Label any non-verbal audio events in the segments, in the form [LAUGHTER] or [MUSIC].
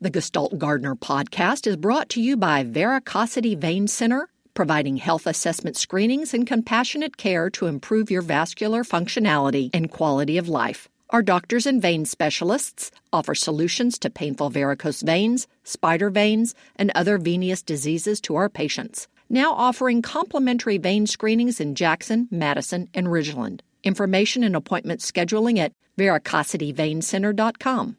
The Gestalt Gardener podcast is brought to you by Veracosity Vein Center, providing health assessment screenings and compassionate care to improve your vascular functionality and quality of life. Our doctors and vein specialists offer solutions to painful varicose veins, spider veins, and other venous diseases to our patients. Now offering complimentary vein screenings in Jackson, Madison, and Ridgeland. Information and appointment scheduling at veracosityveincenter.com.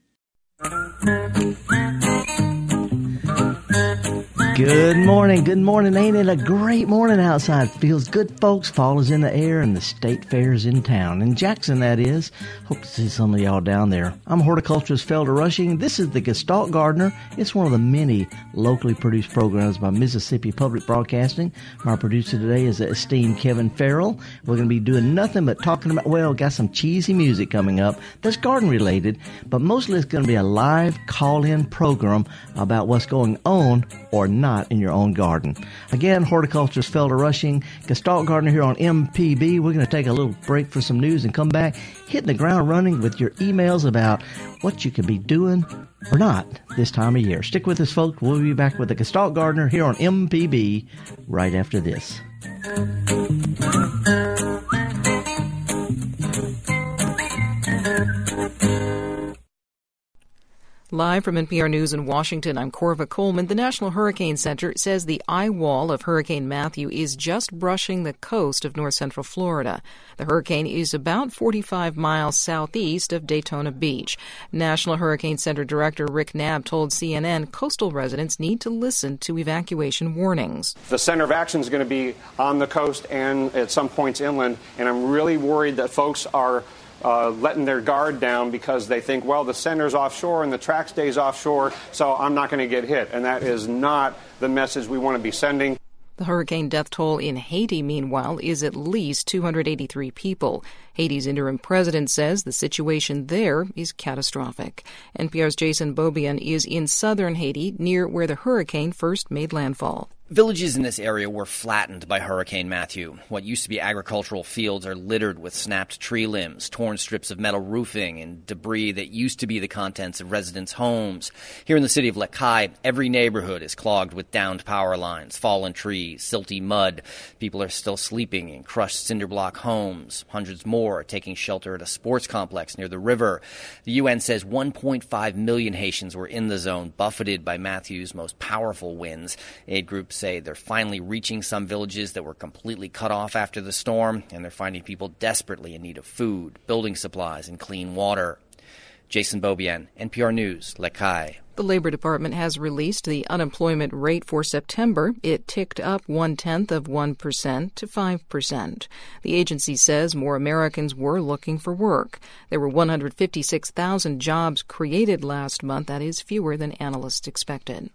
Good morning, good morning. Ain't it a great morning outside? Feels good, folks. Fall is in the air and the state fair is in town. In Jackson, that is. Hope to see some of y'all down there. I'm horticulturist Felder Rushing. This is the Gestalt Gardener. It's one of the many locally produced programs by Mississippi Public Broadcasting. Our producer today is the esteemed Kevin Farrell. We're going to be doing nothing but talking about, well, got some cheesy music coming up that's garden related, but mostly it's going to be a live call in program about what's going on or not in your own garden. Again, horticulturist Felder Rushing, Gestalt Gardener here on MPB. We're going to take a little break for some news and come back hitting the ground running with your emails about what you could be doing or not this time of year. Stick with us, folks. We'll be back with the Gestalt Gardener here on MPB right after this. Live from NPR News in Washington, I'm Corva Coleman. The National Hurricane Center says the eye wall of Hurricane Matthew is just brushing the coast of north central Florida. The hurricane is about 45 miles southeast of Daytona Beach. National Hurricane Center Director Rick Knabb told CNN coastal residents need to listen to evacuation warnings. The center of action is going to be on the coast and at some points inland, and I'm really worried that folks are uh, letting their guard down because they think, well, the center's offshore and the track stays offshore, so I'm not going to get hit. And that is not the message we want to be sending. The hurricane death toll in Haiti, meanwhile, is at least 283 people. Haiti's interim president says the situation there is catastrophic. NPR's Jason Beaubien is in southern Haiti, near where the hurricane first made landfall. Villages in this area were flattened by Hurricane Matthew. What used to be agricultural fields are littered with snapped tree limbs, torn strips of metal roofing, and debris that used to be the contents of residents' homes. Here in the city of Cayes, every neighborhood is clogged with downed power lines, fallen trees, silty mud. People are still sleeping in crushed cinder block homes. Hundreds more are taking shelter at a sports complex near the river. The UN says 1.5 million Haitians were in the zone, buffeted by Matthew's most powerful winds. Aid groups say they're finally reaching some villages that were completely cut off after the storm, and they're finding people desperately in need of food, building supplies, and clean water. Jason Beaubien, NPR News, Cayes. The Labor Department has released the unemployment rate for September. It ticked up one tenth of 1% to 5%. The agency says more Americans were looking for work. There were 156,000 jobs created last month. That is fewer than analysts expected.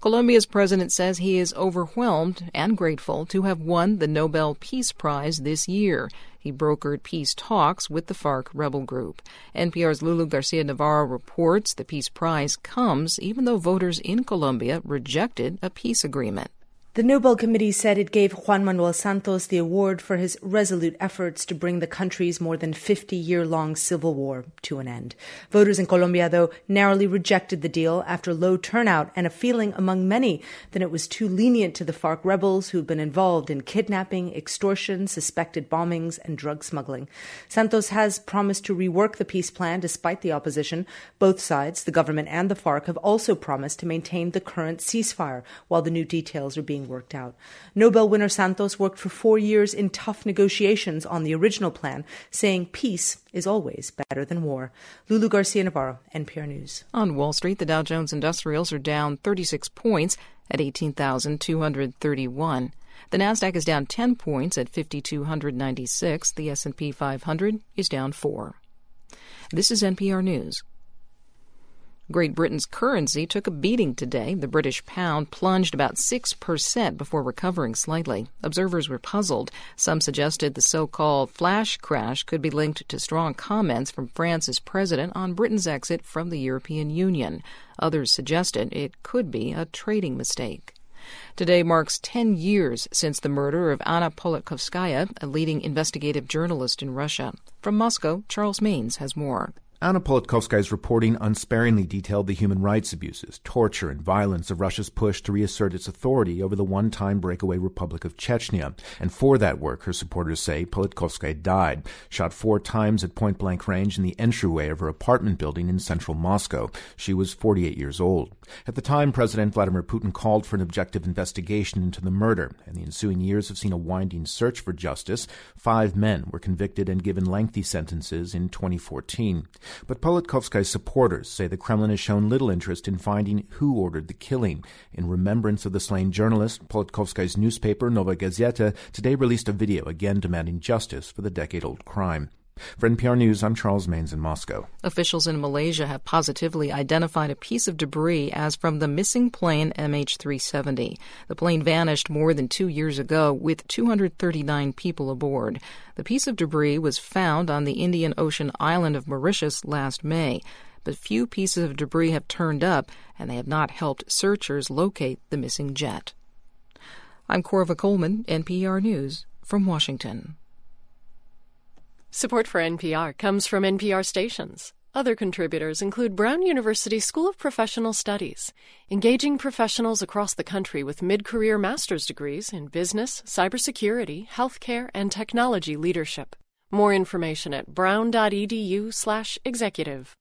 Colombia's president says he is overwhelmed and grateful to have won the Nobel Peace Prize this year. He brokered peace talks with the FARC rebel group. NPR's Lulu Garcia Navarro reports the Peace Prize comes even though voters in Colombia rejected a peace agreement. The Nobel Committee said it gave Juan Manuel Santos the award for his resolute efforts to bring the country's more than 50 year long civil war to an end. Voters in Colombia, though, narrowly rejected the deal after low turnout and a feeling among many that it was too lenient to the FARC rebels who've been involved in kidnapping, extortion, suspected bombings, and drug smuggling. Santos has promised to rework the peace plan despite the opposition. Both sides, the government and the FARC, have also promised to maintain the current ceasefire while the new details are being worked out. Nobel winner Santos worked for four years in tough negotiations on the original plan, saying peace is always better than war. Lulu Garcia Navarro, NPR News. On Wall Street, the Dow Jones Industrials are down 36 points at 18,231. The Nasdaq is down 10 points at 5296. The S&P 500 is down 4. This is NPR News. Great Britain's currency took a beating today. The British pound plunged about 6% before recovering slightly. Observers were puzzled. Some suggested the so called flash crash could be linked to strong comments from France's president on Britain's exit from the European Union. Others suggested it could be a trading mistake. Today marks 10 years since the murder of Anna Politkovskaya, a leading investigative journalist in Russia. From Moscow, Charles Maynes has more. Anna Politkovskaya's reporting unsparingly detailed the human rights abuses, torture, and violence of Russia's push to reassert its authority over the one-time breakaway Republic of Chechnya. And for that work, her supporters say, Politkovskaya died, shot four times at point-blank range in the entryway of her apartment building in central Moscow. She was 48 years old. At the time, President Vladimir Putin called for an objective investigation into the murder, and the ensuing years have seen a winding search for justice. Five men were convicted and given lengthy sentences in 2014. But Politkovskaya's supporters say the Kremlin has shown little interest in finding who ordered the killing. In remembrance of the slain journalist, Politkovskaya's newspaper, Novaya Gazeta, today released a video again demanding justice for the decade old crime. For NPR News, I'm Charles Maynes in Moscow. Officials in Malaysia have positively identified a piece of debris as from the missing plane MH370. The plane vanished more than two years ago with 239 people aboard. The piece of debris was found on the Indian Ocean island of Mauritius last May. But few pieces of debris have turned up, and they have not helped searchers locate the missing jet. I'm Corva Coleman, NPR News, from Washington. Support for NPR comes from NPR stations. Other contributors include Brown University School of Professional Studies, engaging professionals across the country with mid career master's degrees in business, cybersecurity, healthcare, and technology leadership. More information at brown.edu/slash executive.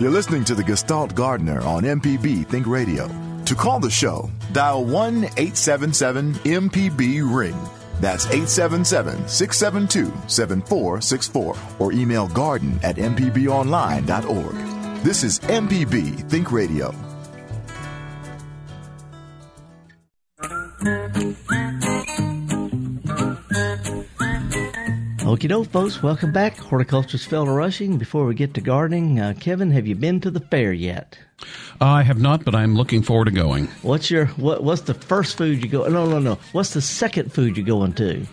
You're listening to the Gestalt Gardener on MPB Think Radio. To call the show, dial 1 877 MPB Ring. That's 877 672 7464 or email garden at mpbonline.org. This is MPB Think Radio. Okie doke, folks. Welcome back. Horticulturist Felder Rushing. Before we get to gardening, uh, Kevin, have you been to the fair yet? I have not, but I'm looking forward to going. What's your what? What's the first food you go? No, no, no. What's the second food you're going to?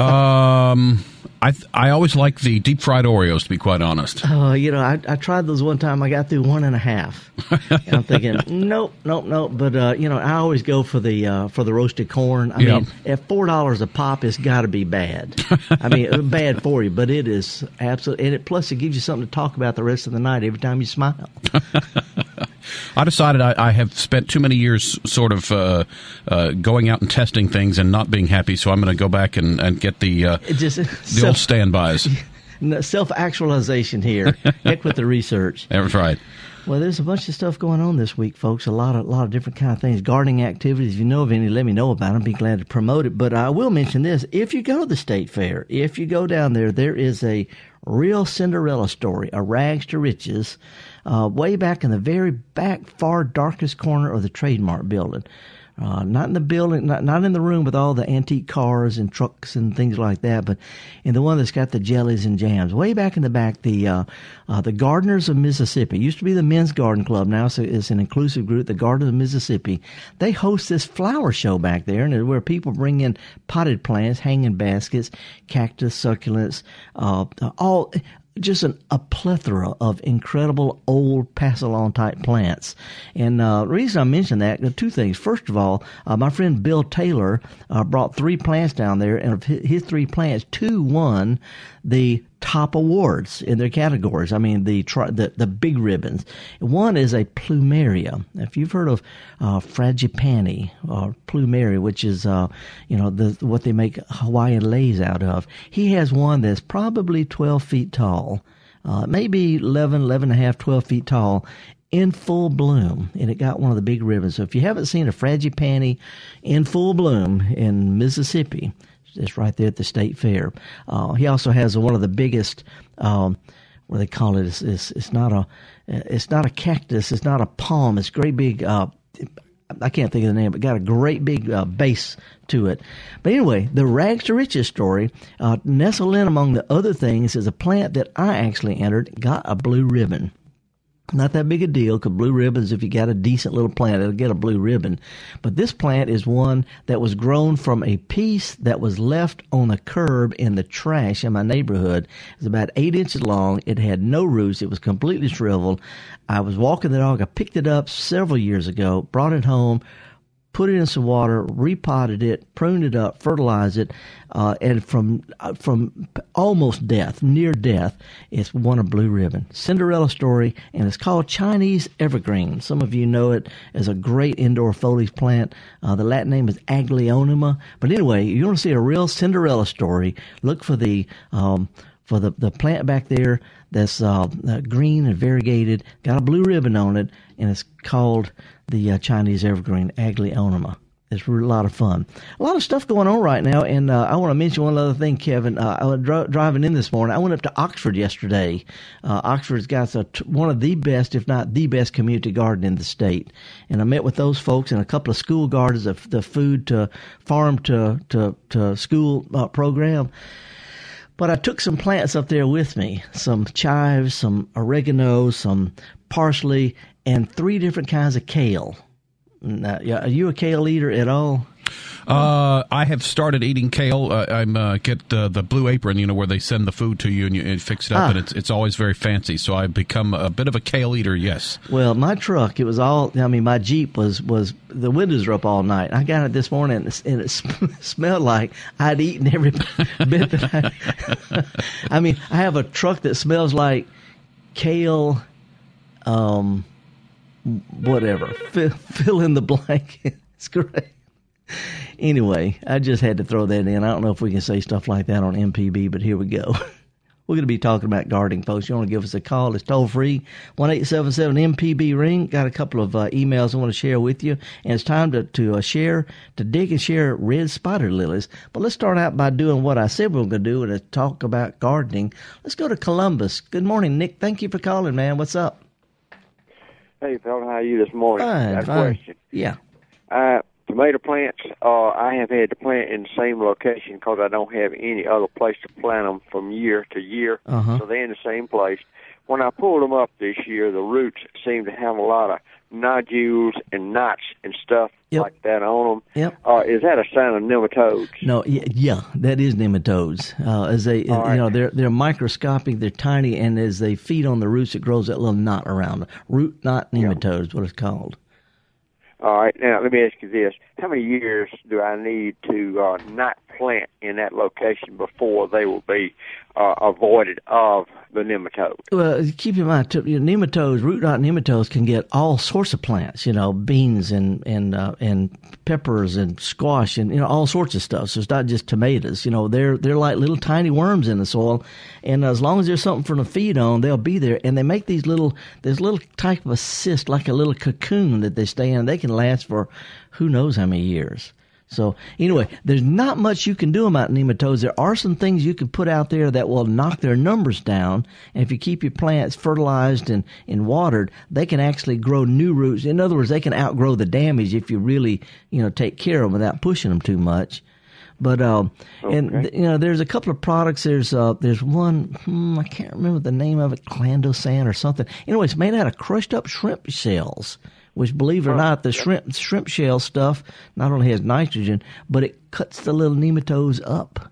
um, [LAUGHS] I I always like the deep fried Oreos. To be quite honest. Oh, you know, I, I tried those one time. I got through one and a half. [LAUGHS] and I'm thinking, nope, nope, nope. But uh, you know, I always go for the uh, for the roasted corn. I Yeah. mean, at four dollars a pop, it's got to be bad. I mean, bad for you, but it is absolutely. And it plus it gives you something to talk about the rest of the night every time you smile. [LAUGHS] I decided I, I have spent too many years sort of uh, uh, going out and testing things and not being happy, so I'm going to go back and, and get the uh, just the [LAUGHS] old standbys. [LAUGHS] self actualization here. Heck with the research. [LAUGHS] That's right. Well, there's a bunch of stuff going on this week, folks. A lot of, lot of different kind of things. Gardening activities. If you know of any, let me know about them. I'd be glad to promote it. But I will mention this: if you go to the state fair, if you go down there, there is a real Cinderella story, a rags to riches, uh, way back in the very back, far darkest corner of the trademark building. Uh, not in the building, not, not in the room with all the antique cars and trucks and things like that, but in the one that's got the jellies and jams. Way back in the back, the uh, uh, the Gardeners of Mississippi used to be the Men's Garden Club. Now it's, a, it's an inclusive group, the Gardeners of Mississippi. They host this flower show back there, and where people bring in potted plants, hanging baskets, cactus, succulents, uh, all just an, a plethora of incredible old pass along type plants. And uh, the reason I mention that, two things. First of all, uh, my friend Bill Taylor uh, brought three plants down there, and of his, his three plants, two won the top awards in their categories. I mean, the tri- the, the big ribbons. One is a plumeria. If you've heard of uh, frangipani or plumeria, which is uh, you know the what they make Hawaiian leis out of, he has one that's probably 12 feet tall, uh, maybe 11, 11 and a half, 12 feet tall. In full bloom, and it got one of the big ribbons. So if you haven't seen a frangipani in full bloom in Mississippi, it's right there at the state fair. Uh, he also has one of the biggest, um, what do they call it? It's, it's, it's not a, it's not a cactus. It's not a palm. It's great big. Uh, I can't think of the name, but got a great big uh, base to it. But anyway, the rags to riches story, uh, nestled in among the other things, is a plant that I actually entered, got a blue ribbon. Not that big a deal because blue ribbons, if you got a decent little plant, it'll get a blue ribbon. But this plant is one that was grown from a piece that was left on the curb in the trash in my neighborhood. It was about eight inches long. It had no roots. It was completely shriveled. I was walking the dog. I picked it up several years ago, brought it home, put it in some water, repotted it, pruned it up, fertilized it, uh, and from uh, from almost death, near death, it's won a blue ribbon. Cinderella story, and it's called Chinese evergreen. Some of you know it as a great indoor foliage plant. Uh, the Latin name is Aglaonema. But anyway, you want to see a real Cinderella story? Look for the um, for the, the plant back there that's uh, uh, green and variegated, got a blue ribbon on it, and it's called the uh, Chinese evergreen Aglaonema. It's a lot of fun. A lot of stuff going on right now, and uh, I want to mention one other thing, Kevin. Uh, I was dri- driving in this morning. I went up to Oxford yesterday. Uh, Oxford's got one of the best, if not the best, community garden in the state. And I met with those folks and a couple of school gardens, of the food to farm to to, to school uh, program. But I took some plants up there with me some chives, some oregano, some parsley, and three different kinds of kale. Now, are you a kale eater at all? Uh, I have started eating kale. Uh, I'm uh, get the the blue apron, you know, where they send the food to you and you and fix it up, ah. and it's it's always very fancy. So I've become a bit of a kale eater. Yes. Well, my truck, it was all. I mean, my Jeep was was the windows were up all night. I got it this morning, and it, and it [LAUGHS] smelled like I'd eaten every [LAUGHS] bit that I. [LAUGHS] I mean, I have a truck that smells like kale. Um, whatever. Fill, fill in the blank. [LAUGHS] it's great. Anyway, I just had to throw that in. I don't know if we can say stuff like that on MPB, but here we go. [LAUGHS] We're going to be talking about gardening, folks. You want to give us a call? It's toll free, one eight seven seven MPB ring. Got a couple of uh, emails I want to share with you, and it's time to to uh, share, to dig and share red spider lilies. But let's start out by doing what I said we were going to do, and talk about gardening. Let's go to Columbus. Good morning, Nick. Thank you for calling, man. What's up? Hey, Phil, how are you this morning? Fine, Got fine. question. Yeah. Uh, tomato plants, uh, I have had to plant in the same location because I don't have any other place to plant them from year to year. Uh-huh. So they're in the same place. When I pulled them up this year, the roots seem to have a lot of nodules and knots and stuff yep. like that on them. Yep. Uh, is that a sign of nematodes? No, yeah, that is nematodes. Uh, as they, All you know, they're they're microscopic, they're tiny, and as they feed on the roots, it grows that little knot around them. Root knot nematodes, what it's called. All right. Now let me ask you this: How many years do I need to uh, not plant in that location before they will be uh, avoided of the nematodes? Well, keep in mind, you nematodes, root knot nematodes can get all sorts of plants. You know, beans and and uh, and peppers and squash and you know all sorts of stuff. So it's not just tomatoes. You know, they're they're like little tiny worms in the soil, and as long as there's something for them to feed on, they'll be there. And they make these little there's little type of a cyst, like a little cocoon that they stay in. They can last for who knows how many years. So anyway, there's not much you can do about nematodes. There are some things you can put out there that will knock their numbers down. And if you keep your plants fertilized and, and watered, they can actually grow new roots. In other words, they can outgrow the damage if you really, you know, take care of them without pushing them too much. But uh, and you know, there's a couple of products. There's uh, there's one hmm, I can't remember the name of it, Clandosan or something. Anyway, it's made out of crushed up shrimp shells. Which, believe it or not, the shrimp shrimp shell stuff not only has nitrogen, but it cuts the little nematodes up.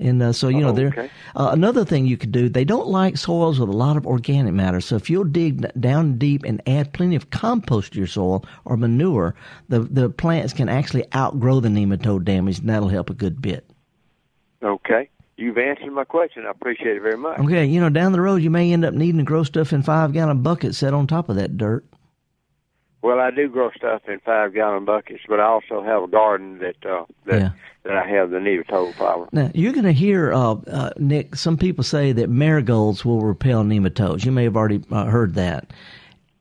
And uh, so you know, Oh, there. okay. Uh, another thing you could do, they don't like soils with a lot of organic matter. So if you'll dig down deep and add plenty of compost to your soil or manure, the the plants can actually outgrow the nematode damage, and that'll help a good bit. Okay. You've answered my question. I appreciate it very much. Okay, you know, down the road you may end up needing to grow stuff in five gallon buckets set on top of that dirt. Well, I do grow stuff in five gallon buckets, but I also have a garden that uh, that Yeah. that I have the nematode problem. Now you're going to hear uh, uh, Nick. Some people say that marigolds will repel nematodes. You may have already uh, heard that.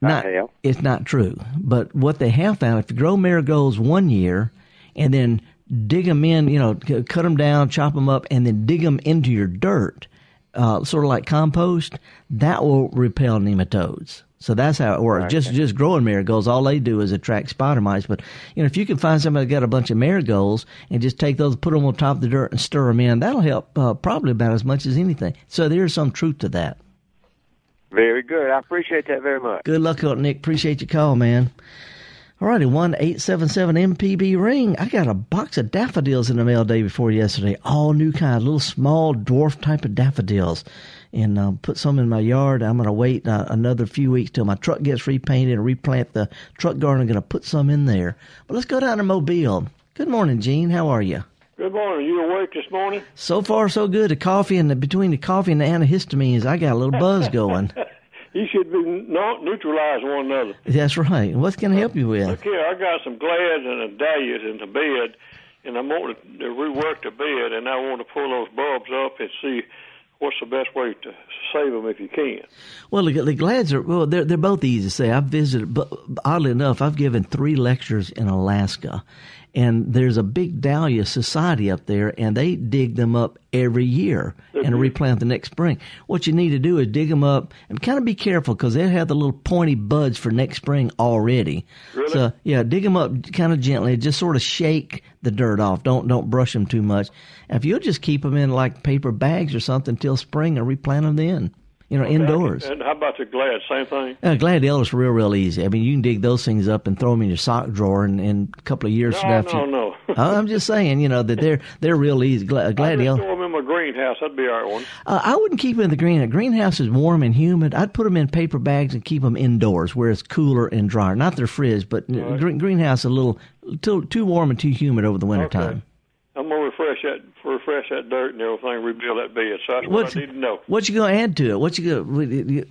Not, I have. It's not true. But what they have found, if you grow marigolds one year and then dig them in, you know, c- cut them down, chop them up, and then dig them into your dirt, uh, sort of like compost, that will repel nematodes. So that's how it works. Just just growing marigolds, all they do is attract spider mites. But you know, if you can find somebody that got a bunch of marigolds and just take those, put them on top of the dirt, and stir them in, that'll help uh, probably about as much as anything. So there's some truth to that. Very good. I appreciate that very much. Good luck, out, Nick. Appreciate your call, man. Alrighty, one eight seven seven MPB ring. I got a box of daffodils in the mail day before yesterday. All new kind, little small dwarf type of daffodils, and uh, put some in my yard. I'm gonna wait uh, another few weeks till my truck gets repainted and replant the truck garden. I'm gonna put some in there. But let's go down to Mobile. Good morning, Gene. How are you? Good morning. You awake this morning? So far, so good. The coffee and the, between the coffee and the antihistamines, I got a little buzz [LAUGHS] going. Should be not neutralize one another. That's right. What's going to help you with? Look here, I got some glads and a dahlias in the bed, and I want to rework the bed, and I want to pull those bulbs up and see what's the best way to save them if you can. Well, the, the glads are well, they're they're both easy to say. I've visited, but oddly enough, I've given three lectures in Alaska, and there's a big dahlia society up there, and they dig them up every year and mm-hmm. replant the next spring. What you need to do is dig them up and kind of be careful because they have the little pointy buds for next spring already. Really? So yeah, dig them up kind of gently. Just sort of shake the dirt off. Don't don't brush them too much. And if you'll just keep them in like paper bags or something till spring and replant them then you know, Okay, indoors. And how about the glad? Same thing. Uh, gladiolus are real, real easy. I mean, you can dig those things up and throw them in your sock drawer, and in a couple of years No, from after. no, no. [LAUGHS] I'm just saying, you know, that they're they're real easy. Gla- [LAUGHS] I just gladiolus. throw them in my greenhouse. That'd be all right one. Uh, I wouldn't keep them in the green. A greenhouse is warm and humid. I'd put them in paper bags and keep them indoors where it's cooler and drier. Not their fridge, but green, greenhouse a little too too warm and too humid over the winter Okay. time. I'm gonna refresh that, refresh that dirt and everything, rebuild that bed. So that's What's- what I need to know. What you gonna add to it? What you gonna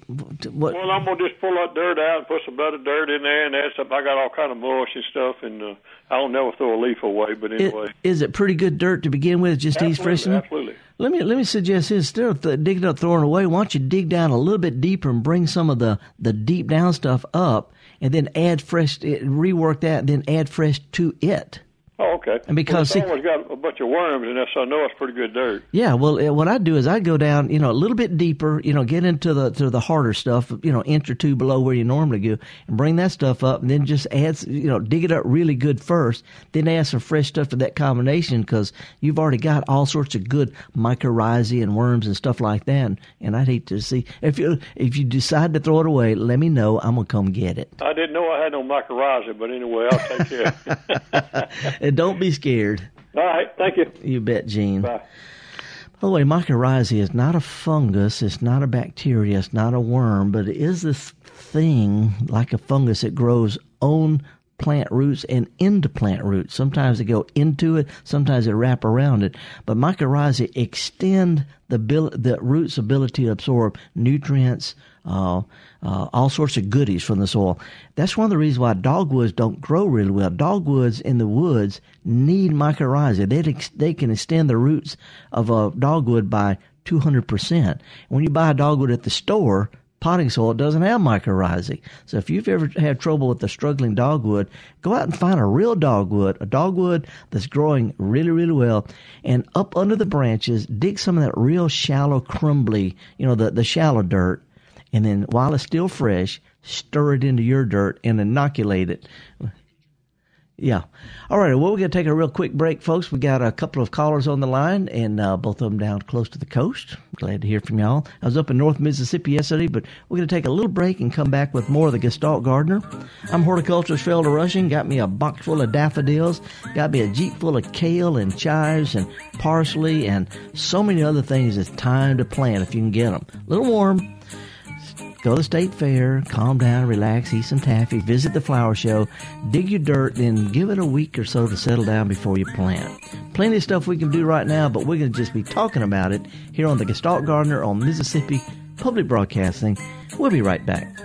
what? Well, I'm gonna just pull that dirt out and put some better dirt in there and add stuff. I got all kind of mulch and stuff, and uh, I don't never throw a leaf away. But anyway, is it pretty good dirt to begin with? Just needs absolutely, freshening. absolutely. Let me let me suggest this: instead of th- digging up, throwing away, why don't you dig down a little bit deeper and bring some of the the deep down stuff up, and then add fresh, eh, rework that, and then add fresh to it. Oh, okay. And because, well, it's always got a bunch of worms in there, so I know it's pretty good dirt. Yeah, well, eh, what I do is I go down, you know, a little bit deeper, you know, get into the to the harder stuff, you know, inch or two below where you normally go, and bring that stuff up, and then just add, you know, dig it up really good first, then add some fresh stuff to that combination because you've already got all sorts of good mycorrhizae and worms and stuff like that. And I'd hate to see if you if you decide to throw it away, let me know. I'm gonna come get it. I didn't know I had no mycorrhizae, but anyway, I'll take care. [LAUGHS] And don't be scared. all right, thank you. You bet, Gene. Bye. By the way, mycorrhizae is not a fungus, it's not a bacteria, it's not a worm, but it is this thing like a fungus that grows on plant roots and into plant roots. Sometimes they go into it, sometimes they wrap around it. But mycorrhizae extend the the root's ability to absorb nutrients, uh, uh, all sorts of goodies from the soil. That's one of the reasons why dogwoods don't grow really well. Dogwoods in the woods need mycorrhizae. They ex- they can extend the roots of a dogwood by 200%. When you buy a dogwood at the store, potting soil doesn't have mycorrhizae. So if you've ever had trouble with a struggling dogwood, go out and find a real dogwood, a dogwood that's growing really, really well, and up under the branches, dig some of that real shallow, crumbly, you know, the, the shallow dirt, and then while it's still fresh, stir it into your dirt and inoculate it. Yeah. All right. Well, we're going to take a real quick break, folks. We got a couple of callers on the line, and uh, both of them down close to the coast. Glad to hear from y'all. I was up in North Mississippi yesterday, but we're going to take a little break and come back with more of the Gestalt Gardener. I'm horticulturist Felder Rushing. Got me a box full of daffodils. Got me a jeep full of kale and chives and parsley and so many other things. It's time to plant if you can get them. A little warm. Go to the state fair, calm down, relax, eat some taffy, visit the flower show, dig your dirt, then give it a week or so to settle down before you plant. Plenty of stuff we can do right now, but we're going to just be talking about it here on the Gestalt Gardener on Mississippi Public Broadcasting. We'll be right back.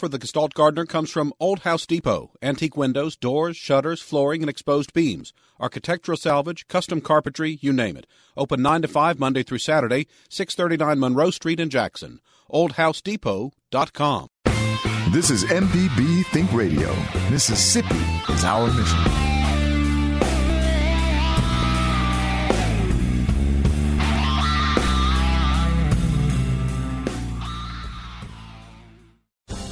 For the Gestalt Gardener comes from Old House Depot. Antique windows, doors, shutters, flooring, and exposed beams. Architectural salvage, custom carpentry, you name it. Open 9 to 5 Monday through Saturday, 639 Monroe Street in Jackson. OldHouseDepot.com. This is MPB Think Radio. Mississippi is our mission.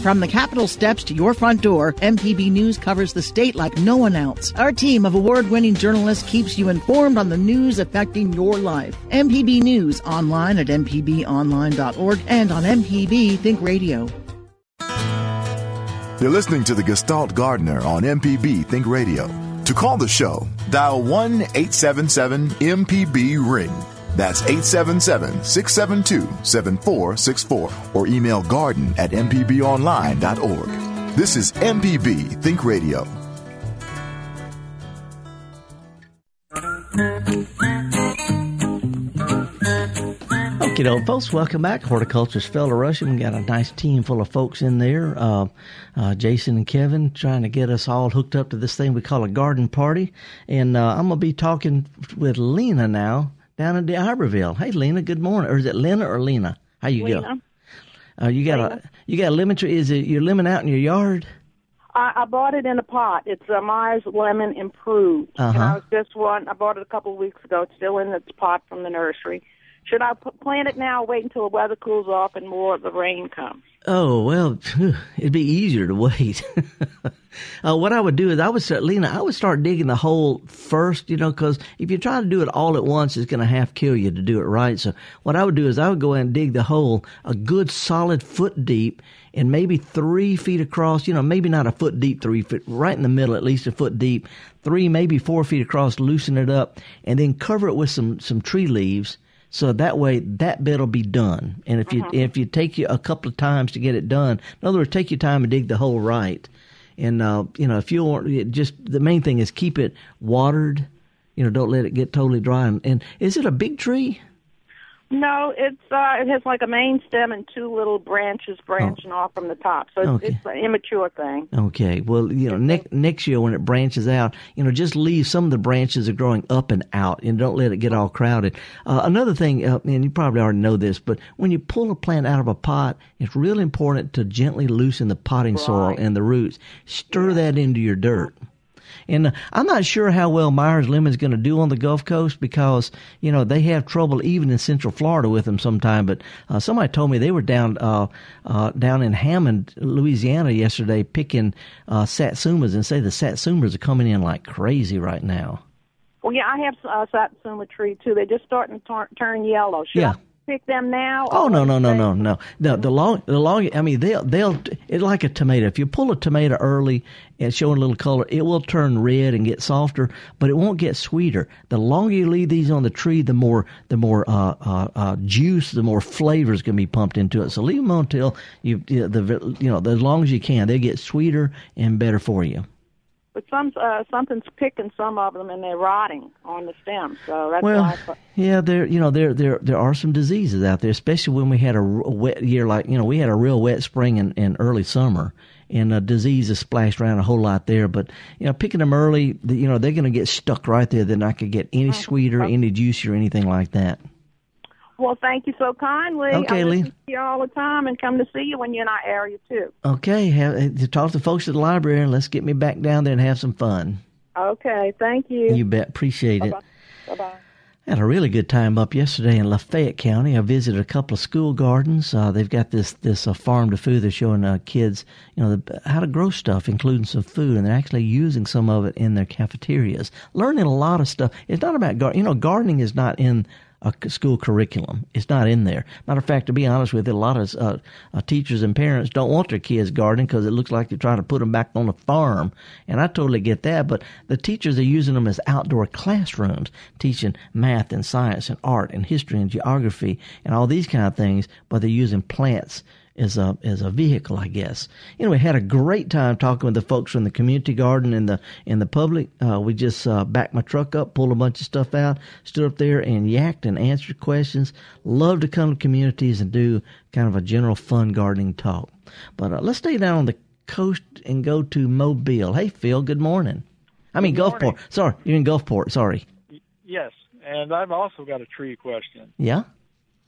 From the Capitol steps to your front door, MPB News covers the state like no one else. Our team of award winning journalists keeps you informed on the news affecting your life. MPB News online at MPBOnline.org and on MPB Think Radio. You're listening to the Gestalt Gardener on MPB Think Radio. To call the show, dial 1 877 MPB Ring. That's 877 672 7464 or email garden at mpbonline.org. This is MPB Think Radio. Okay, doke, folks, welcome back. Horticulture's Felder Rushing. We got a nice team full of folks in there. Uh, uh, Jason and Kevin trying to get us all hooked up to this thing we call a garden party. And uh, I'm going to be talking with Lena now down in D'Iberville. Hey, Lena, good morning. Or is it Lena or Lena? How you Lena. go? Uh, you got Lena. a you got a lemon tree. Is it your lemon out in your yard? I, I bought it in a pot. It's a Myers Lemon Improved. And Uh-huh. I was just one. I bought it a couple of weeks ago. It's still in its pot from the nursery. Should I plant it now? Wait until the weather cools off and more of the rain comes. Oh well, it'd be easier to wait. [LAUGHS] uh, what I would do is I would start, Lena. I would start digging the hole first, you know, because if you try to do it all at once, it's going to half kill you to do it right. So what I would do is I would go and dig the hole a good solid foot deep and maybe three feet across. You know, maybe not a foot deep, three feet, right in the middle, at least a foot deep, three maybe four feet across. Loosen it up and then cover it with some some tree leaves. So that way, that bit'll be done. And if you if you take you a couple of times to get it done, in other words, take your time and dig the hole right. And uh, you know, if you want, it just the main thing is keep it watered. You know, don't let it get totally dry. And, and is it a big tree? No, it's uh, it has like a main stem and two little branches branching off from the top. So it's, Okay. it's an immature thing. Okay. Well, you know, next next year when it branches out, you know, just leave some of the branches are growing up and out, and don't let it get all crowded. Uh, another thing, uh, and you probably already know this, but when you pull a plant out of a pot, it's really important to gently loosen the potting soil and the roots. Stir that into your dirt. And uh, I'm not sure how well Myers Lemon's going to do on the Gulf Coast because you know they have trouble even in Central Florida with them sometime. But uh, somebody told me they were down uh, uh, down in Hammond, Louisiana yesterday picking uh, satsumas and say the satsumas are coming in like crazy right now. Well, yeah, I have a satsuma tree too. They're just starting to tar- turn yellow. Should Yeah. I pick them now? Oh no no no no no no the long the long I mean they'll they'll it's like a tomato if you pull a tomato early and showing a little color it will turn red and get softer but it won't get sweeter the longer you leave these on the tree the more the more uh, uh, uh, juice the more flavor is going to be pumped into it so leave them until you you know, the you know as long as you can they get sweeter and better for you. But some uh, something's picking some of them and they're rotting on the stem. So that's Well, why. Yeah, there you know there there there are some diseases out there, especially when we had a wet year like you know we had a real wet spring and, and early summer, and uh, diseases splashed around a whole lot there. But you know, picking them early, you know they're going to get stuck right there. They're not going to get any sweeter, any juicier, anything like that. Well, thank you so kindly. Okay, I Lee. to you all the time and come to see you when you're in our area too. Okay, have, uh, talk to the folks at the library and let's get me back down there and have some fun. Okay, thank you. You bet, appreciate it. Bye bye. Had a really good time up yesterday in Lafayette County. I visited a couple of school gardens. Uh, they've got this this uh, farm to food. They're showing uh, kids, you know, the, how to grow stuff, including some food, and they're actually using some of it in their cafeterias. Learning a lot of stuff. It's not about gar- you know, gardening is not in a school curriculum. It's not in there. Matter of fact, to be honest with you, a lot of uh, uh, teachers and parents don't want their kids gardening because it looks like they're trying to put them back on the farm. And I totally get that. But the teachers are using them as outdoor classrooms, teaching math and science and art and history and geography and all these kind of things. But they're using plants as a as a vehicle, I guess. Anyway, had a great time talking with the folks from the community garden and the in the public. Uh, we just uh, backed my truck up, pulled a bunch of stuff out, stood up there and yacked and answered questions. Love to come to communities and do kind of a general fun gardening talk. But uh, let's stay down on the coast and go to Mobile. Hey, Phil. Good morning. I mean Gulfport. Sorry, you're in Gulfport. Sorry. Yes, and I've also got a tree question. Yeah.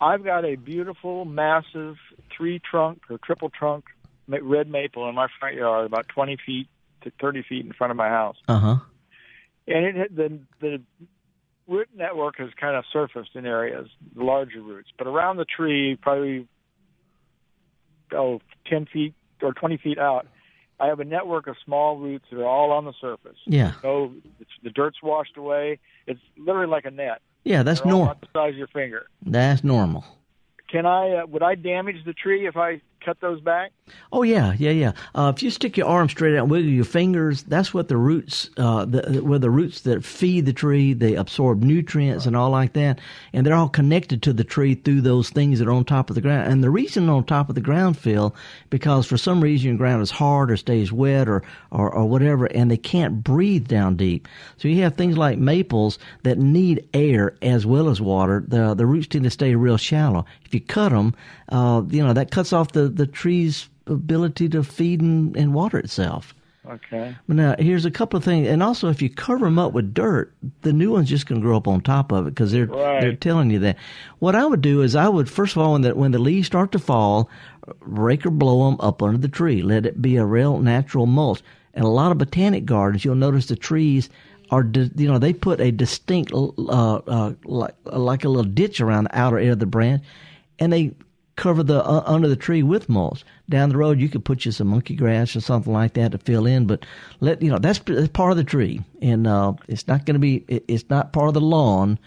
I've got a beautiful, massive three trunk or triple trunk red maple in my front yard, about 20 feet to 30 feet in front of my house. Uh huh. And it had- the the root network has kind of surfaced in areas, larger roots, but around the tree, probably oh 10 feet or 20 feet out, I have a network of small roots that are all on the surface. Yeah. So it's, the dirt's washed away. It's literally like a net. Yeah, that's normal. the size of your finger. That's normal. Can I? Uh, would I damage the tree if I cut those back? Oh yeah, yeah, yeah. Uh, if you stick your arm straight out and wiggle your fingers, that's what the roots, uh, the, where the roots that feed the tree, they absorb nutrients and all like that, and they're all connected to the tree through those things that are on top of the ground. And the reason on top of the ground, Phil, because for some reason your ground is hard or stays wet or, or or whatever, and they can't breathe down deep. So you have things like maples that need air as well as water. The the roots tend to stay real shallow. If you cut them, uh, you know that cuts off the the tree's ability to feed and, and water itself. Okay. But now here's a couple of things, and also if you cover them up with dirt, the new one's just going to grow up on top of it because they're Right. they're telling you that. What I would do is I would first of all when the when the leaves start to fall, rake or blow them up under the tree. Let it be a real natural mulch. And a lot of botanic gardens, you'll notice the trees are you know they put a distinct uh, uh, like like a little ditch around the outer edge of the branch, and they cover the uh, under the tree with mulch. Down the road, you could put you some monkey grass or something like that to fill in, but let you know that's, that's part of the tree, and uh, it's not going to be it, it's not part of the lawn.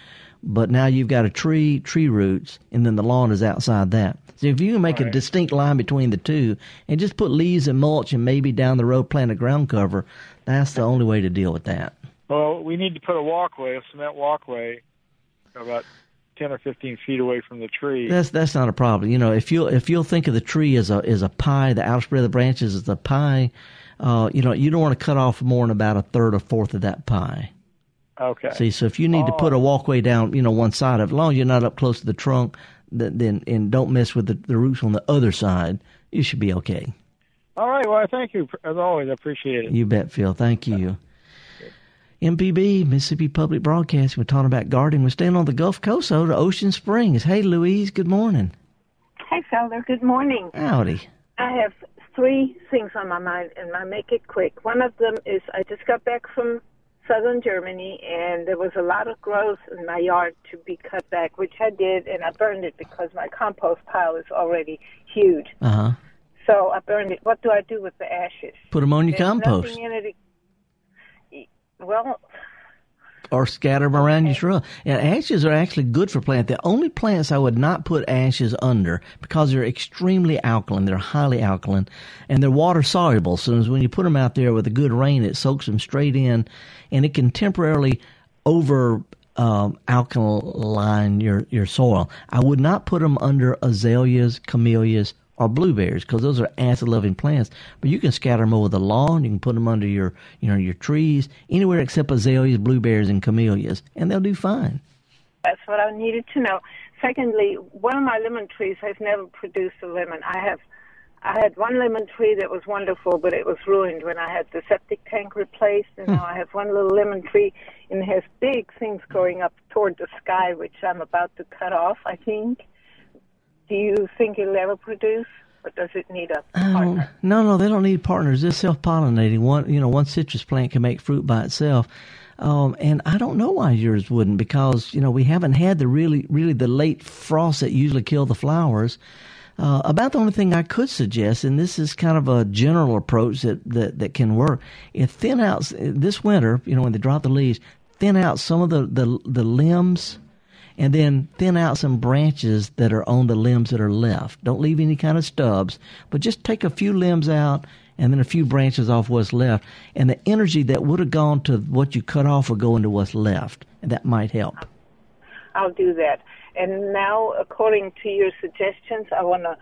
But now you've got a tree, tree roots, and then the lawn is outside that. So if you can make a distinct line between the two, and just put leaves and mulch, and maybe down the road plant a ground cover, that's the only way to deal with that. Well, we need to put a walkway, a cement walkway, about 10 or 15 feet away from the tree. That's that's not a problem. You know, if you if you'll think of the tree as a as a pie, the outer spread of the branches is a pie. Uh, you know, you don't want to cut off more than about a third or fourth of that pie. Okay. See, so if you need to put a walkway down, you know, one side of, it, as long as you're not up close to the trunk, then and don't mess with the, the roots on the other side, you should be okay. All right. Well, I thank you as always. I appreciate it. You bet, Phil. Thank you. MPB, Mississippi Public Broadcasting. We're talking about gardening. We're staying on the Gulf Coast, so to Ocean Springs. Hey, Louise. Good morning. Hi, Felder. Good morning. Howdy. I have three things on my mind, and I make it quick. One of them is I just got back from southern Germany, and there was a lot of growth in my yard to be cut back, which I did, and I burned it because my compost pile is already huge. Uh huh. So I burned it. What do I do with the ashes? Put them on your There's compost Nothing in it. Well, or scatter them around your shrub. And ashes are actually good for plants. The only plants I would not put ashes under because they're extremely alkaline. They're highly alkaline and they're water soluble. So when you put them out there with a good rain, it soaks them straight in and it can temporarily over um, alkaline your, your soil. I would not put them under azaleas, camellias, or blueberries because those are acid loving plants. But you can scatter them over the lawn. You can put them under your you know your trees anywhere except azaleas, blueberries, and camellias, and they'll do fine. that's what I needed to know. Secondly, one of my lemon trees has never produced a lemon. I have, I had one lemon tree that was wonderful, but it was ruined when I had the septic tank replaced, and hmm. now I have one little lemon tree, and it has big things growing up toward the sky, which I'm about to cut off. I think. Do you think it'll ever produce, or does it need a Oh, no, no, they don't need partners. They're self pollinating. One, you know, one citrus plant can make fruit by itself. Um, and I don't know why yours wouldn't, because you know we haven't had the really, really the late frosts that usually kill the flowers. Uh, about the only thing I could suggest, and this is kind of a general approach that, that, that can work, is thin out this winter. You know, when they drop the leaves, thin out some of the, the, the limbs and then thin out some branches that are on the limbs that are left. Don't leave any kind of stubs, but just take a few limbs out and then a few branches off what's left. And the energy that would have gone to what you cut off will go into what's left, and that might help. I'll do that. And now, according to your suggestions, I wanna,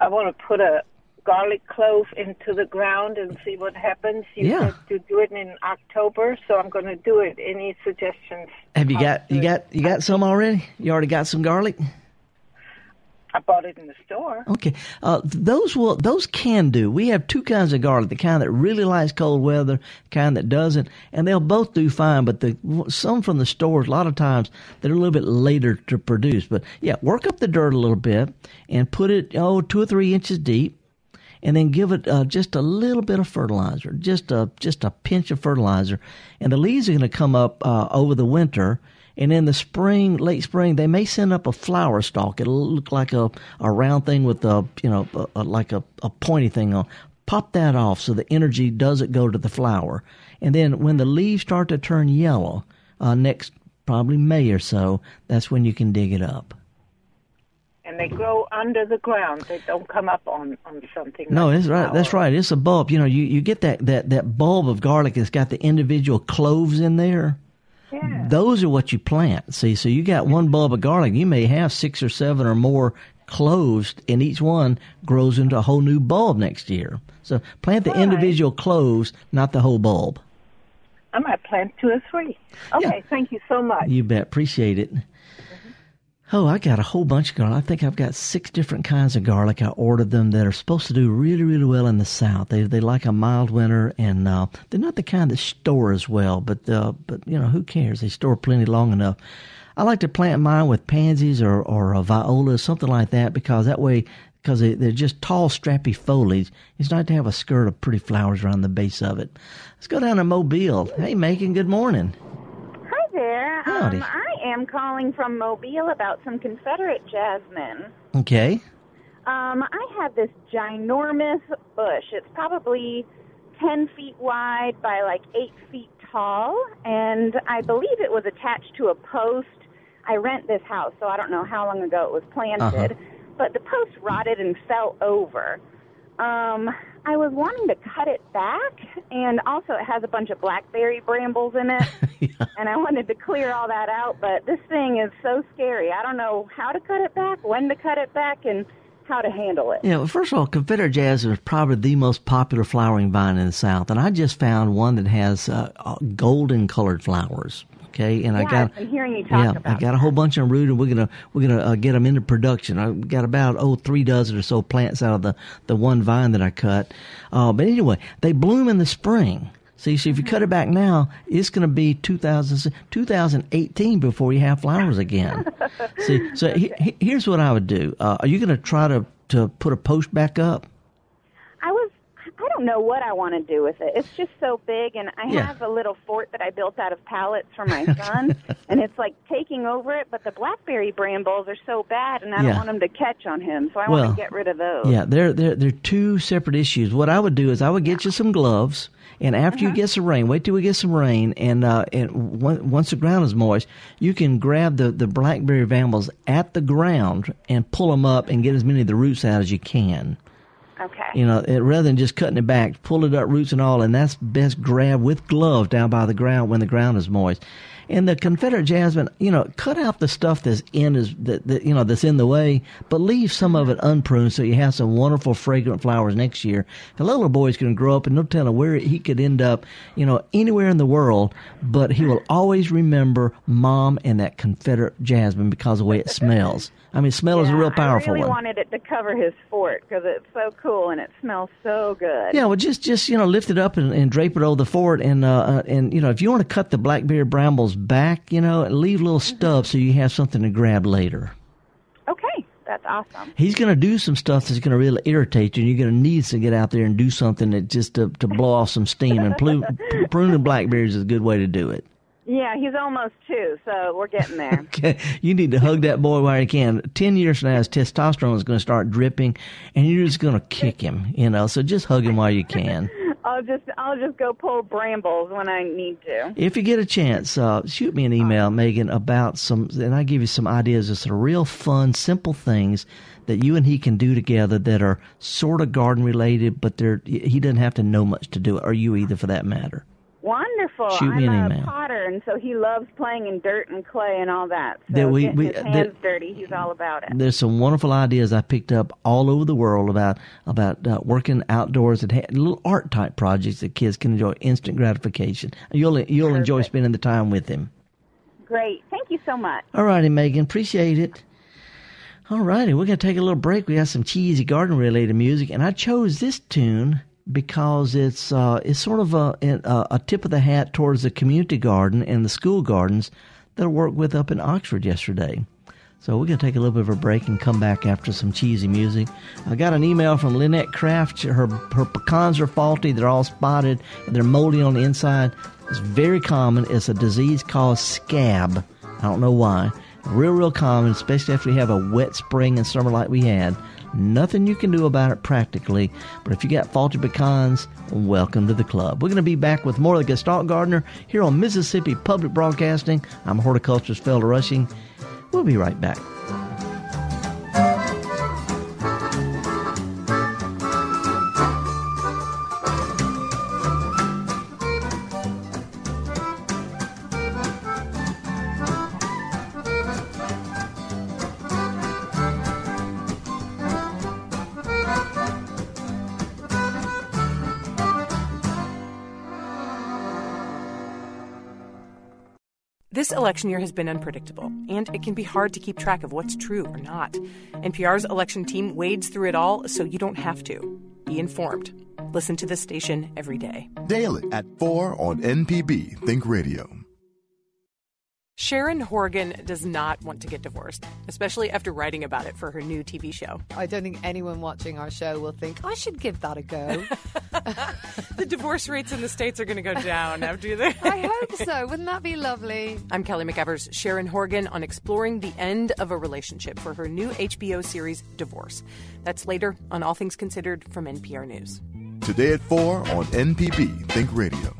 I wanna put a garlic clove into the ground and see what happens. You Yeah. said to do it in October, so I'm going to do it. Any suggestions? Have you got you got you got some already? You already got some garlic? I bought it in the store. Okay, uh, those will those can do. We have two kinds of garlic: the kind that really likes cold weather, the kind that doesn't, and they'll both do fine. But the some from the stores, a lot of times they're a little bit later to produce. But yeah, work up the dirt a little bit and put it oh two or three inches deep, and then give it uh, just a little bit of fertilizer, just a just a pinch of fertilizer, and the leaves are going to come up uh, over the winter. And in the spring, late spring, they may send up a flower stalk. It'll look like a, a round thing with a, you know, a, a, like a, a pointy thing on. Pop that off so the energy doesn't go to the flower. And then when the leaves start to turn yellow, uh, next probably May or so, that's when you can dig it up. And they grow under the ground. They don't come up on, on something. No, like that's right. That's right. It's a bulb. You know, you, you get that, that, that bulb of garlic that's got the individual cloves in there. Yeah. Those are what you plant. See, so you got one bulb of garlic, you may have six or seven or more cloves, and each one grows into a whole new bulb next year. So plant the right. individual cloves, not the whole bulb. I might plant two or three. Okay, thank you so much. You bet. Appreciate it. Oh, I got a whole bunch of garlic. I think I've got six different kinds of garlic. I ordered them that are supposed to do really, really well in the South. They they like a mild winter, and uh, they're not the kind that store as well. But uh, but you know who cares? They store plenty long enough. I like to plant mine with pansies or or uh, violas, something like that, because that way, because they, they're just tall, strappy foliage. It's nice to have a skirt of pretty flowers around the base of it. Let's go down to Mobile. Hey, Megan. Good morning. Hi there. Howdy. Um, I am calling from Mobile about some Confederate jasmine. Okay. Um, I have this ginormous bush. It's probably 10 feet wide by like 8 feet tall, and I believe it was attached to a post. I rent this house, so I don't know how long ago it was planted, Uh-huh. but the post rotted and fell over. Um, I was wanting to cut it back, and also it has a bunch of blackberry brambles in it, [LAUGHS] and I wanted to clear all that out. But this thing is so scary. I don't know how to cut it back, when to cut it back, and how to handle it. Yeah, well, first of all, Confederate jasmine is probably the most popular flowering vine in the South, and I just found one that has uh, uh, golden colored flowers. Okay, and I got I've been hearing you talk yeah, about I got a whole bunch of root, and we're gonna we're gonna uh, get them into production. I got about oh three dozen or so plants out of the the one vine that I cut. Uh, but anyway, they bloom in the spring. See, so if you cut it back now, it's going to be 2000, 2018 before you have flowers again. [LAUGHS] See, so he, he- here's what I would do. Uh, are you going to try to to put a post back up? I don't know what I want to do with it. It's just so big and I Yeah. have a little fort that I built out of pallets for my [LAUGHS] son and it's like taking over it, but the blackberry brambles are so bad and I Yeah. don't want them to catch on him. So I Well, want to get rid of those. Yeah, they're they're they're two separate issues. What I would do is I would get you some gloves, and after you get some rain, wait till we get some rain, and uh, and on- once the ground is moist, you can grab the the blackberry brambles at the ground and pull them up and get as many of the roots out as you can. Okay. You know, it, rather than just cutting it back, pull it up roots and all, and that's best grabbed with gloves down by the ground when the ground is moist. And the Confederate jasmine, you know, cut out the stuff that's in is that, that you know that's in the way, but leave some of it unpruned so you have some wonderful fragrant flowers next year. The little boy's going to grow up and no telling where he could end up, you know, anywhere in the world, but he will always remember mom and that Confederate jasmine because of the way it smells. I mean, smell is a real powerful I really one. wanted it to cover his fort because it's so cool and it smells so good. Yeah, well, just just you know, lift it up and, and drape it over the fort, and uh, uh, and you know, if you want to cut the blackberry brambles back, you know, and leave little stubs so you have something to grab later. Okay, that's awesome. He's going to do some stuff that's going to really irritate you, and you're going to need to get out there and do something that just to, to blow off some steam. And [LAUGHS] pruning blackberries is a good way to do it. Yeah, he's almost two, so we're getting there. [LAUGHS] Okay, you need to hug that boy while you can. Ten years from now, his testosterone is going to start dripping, and you're just going to kick him. You know, so just hug him while you can. [LAUGHS] I'll just I'll just go pull brambles when I need to. If you get a chance, uh, shoot me an email, Megan, about some, and I give you some ideas of some real fun, simple things that you and he can do together that are sort of garden related, but they're he doesn't have to know much to do it, or you either, for that matter. Wonderful. Shoot me I'm an a email. potter, and so he loves playing in dirt and clay and all that. So That we- we- his hands dirty, he's all about it. There's some wonderful ideas I picked up all over the world about about uh, working outdoors and ha- little art type projects that kids can enjoy instant gratification. You'll you'll enjoy spending the time with him. Great. Thank you so much. All righty, Megan. Appreciate it. All righty, we're going to take a little break. We got some cheesy garden related music, and I chose this tune because it's uh, it's sort of a, a tip of the hat towards the community garden and the school gardens that I worked with up in Oxford yesterday. So we're going to take a little bit of a break and come back after some cheesy music. I got an email from Lynette Kraft. Her her pecans are faulty. They're all spotted. And they're moldy on the inside. It's very common. It's a disease called scab. I don't know why. Real, real common, especially after we have a wet spring and summer like we had. Nothing you can do about it practically, but if you got faulty pecans, welcome to the club. We're going to be back with more of the Gestalt Gardener here on Mississippi Public Broadcasting. I'm horticulturist Felder Rushing. We'll be right back. This election year has been unpredictable, and it can be hard to keep track of what's true or not. NPR's election team wades through it all so you don't have to. Be informed. Listen to this station every day. Daily at 4 on MPB Think Radio. Sharon Horgan does not want to get divorced, especially after writing about it for her new TV show. I don't think anyone watching our show will think, I should give that a go. [LAUGHS] the divorce rates in the States are going to go down after this. I hope so. Wouldn't that be lovely? I'm Kelly McEvers, Sharon Horgan on exploring the end of a relationship for her new HBO series, Divorce. That's later on All Things Considered from NPR News. Today at 4 on MPB Think Radio.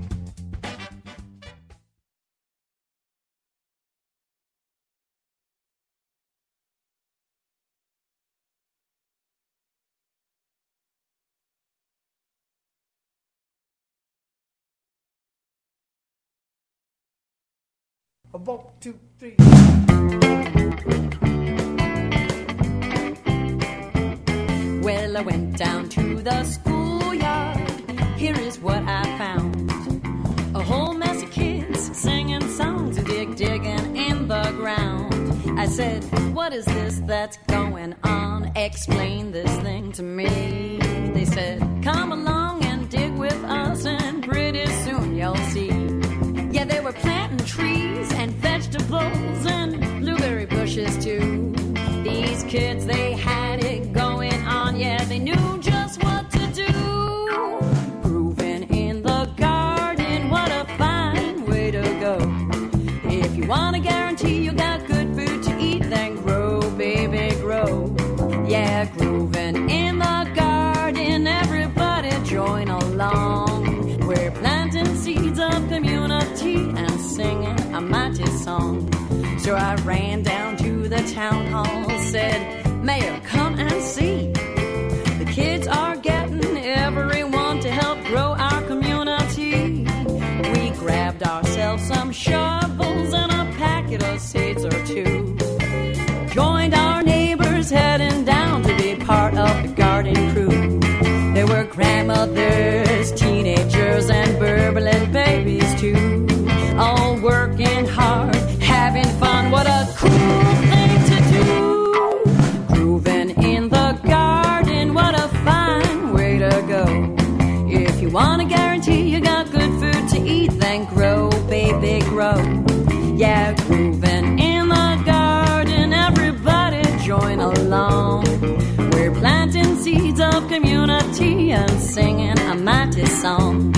Well, I went down to the schoolyard. Here is what I found a whole mess of kids singing songs, dig digging in the ground. I said, What is this that's going on? Explain this thing to me. They said, Come along and dig with us, and pretty soon you'll see. They were planting trees and vegetables and blueberry bushes too. These kids, they had it going on. Yeah, they knew just what to do. Grooving in the garden, what a fine way to go. If you want to guarantee you got good food to eat, then grow, baby, grow. Yeah, grooving in the garden, everybody join along. Song. So I ran down to the town hall, said, Mayor, come Yeah, grooving in the garden, everybody join along. We're planting seeds of community and singing a mighty song.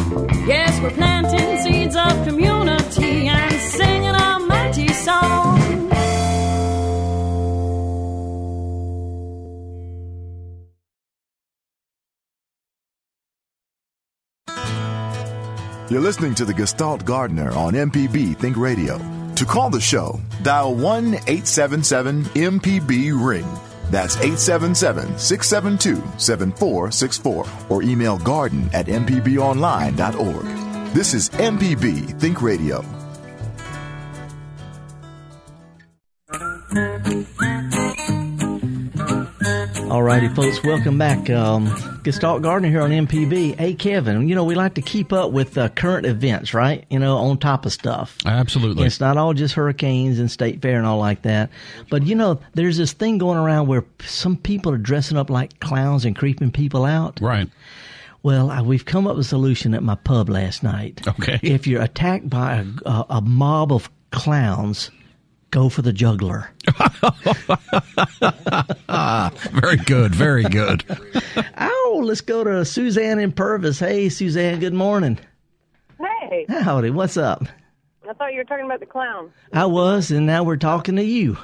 Yes, we're planting seeds of community and singing a mighty song. You're listening to the Gestalt Gardener on MPB Think Radio. To call the show, dial 1 877 MPB Ring. That's 877 672 7464 or email garden at MPBOnline.org. This is MPB Think Radio. Alrighty, folks, welcome back. Um, Gestalt Gardener here on MPB. Hey, Kevin, you know, we like to keep up with uh, current events, right? You know, on top of stuff. Absolutely. It's not all just hurricanes and state fair and all like that. But, you know, there's this thing going around where some people are dressing up like clowns and creeping people out. Right. Well, I, we've come up with a solution at my pub last night. Okay. If you're attacked by a, a, a mob of clowns, go for the juggler. [LAUGHS] very good. Very good. oh, let's go to Suzanne in Purvis. Hey, Suzanne, good morning. Hey. Howdy, what's up? I thought you were talking about the clown. I was, and now we're talking to you.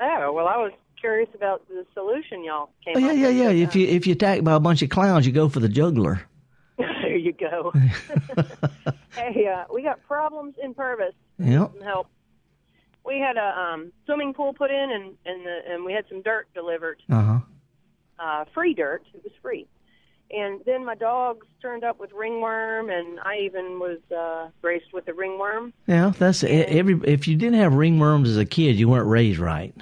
Oh well, I was curious about the solution y'all came Oh, yeah, up yeah, with. yeah. If you if you attacked by a bunch of clowns, you go for the juggler. [LAUGHS] there you go. [LAUGHS] hey, uh, we got problems in Purvis. Yep. Some help. We had a um, swimming pool put in, and and the, and we had some dirt delivered. Uh huh. Uh, free dirt. It was free. And then my dogs turned up with ringworm, and I even was uh, graced with the ringworm. Yeah, that's e- every. If you didn't have ringworms as a kid, you weren't raised right.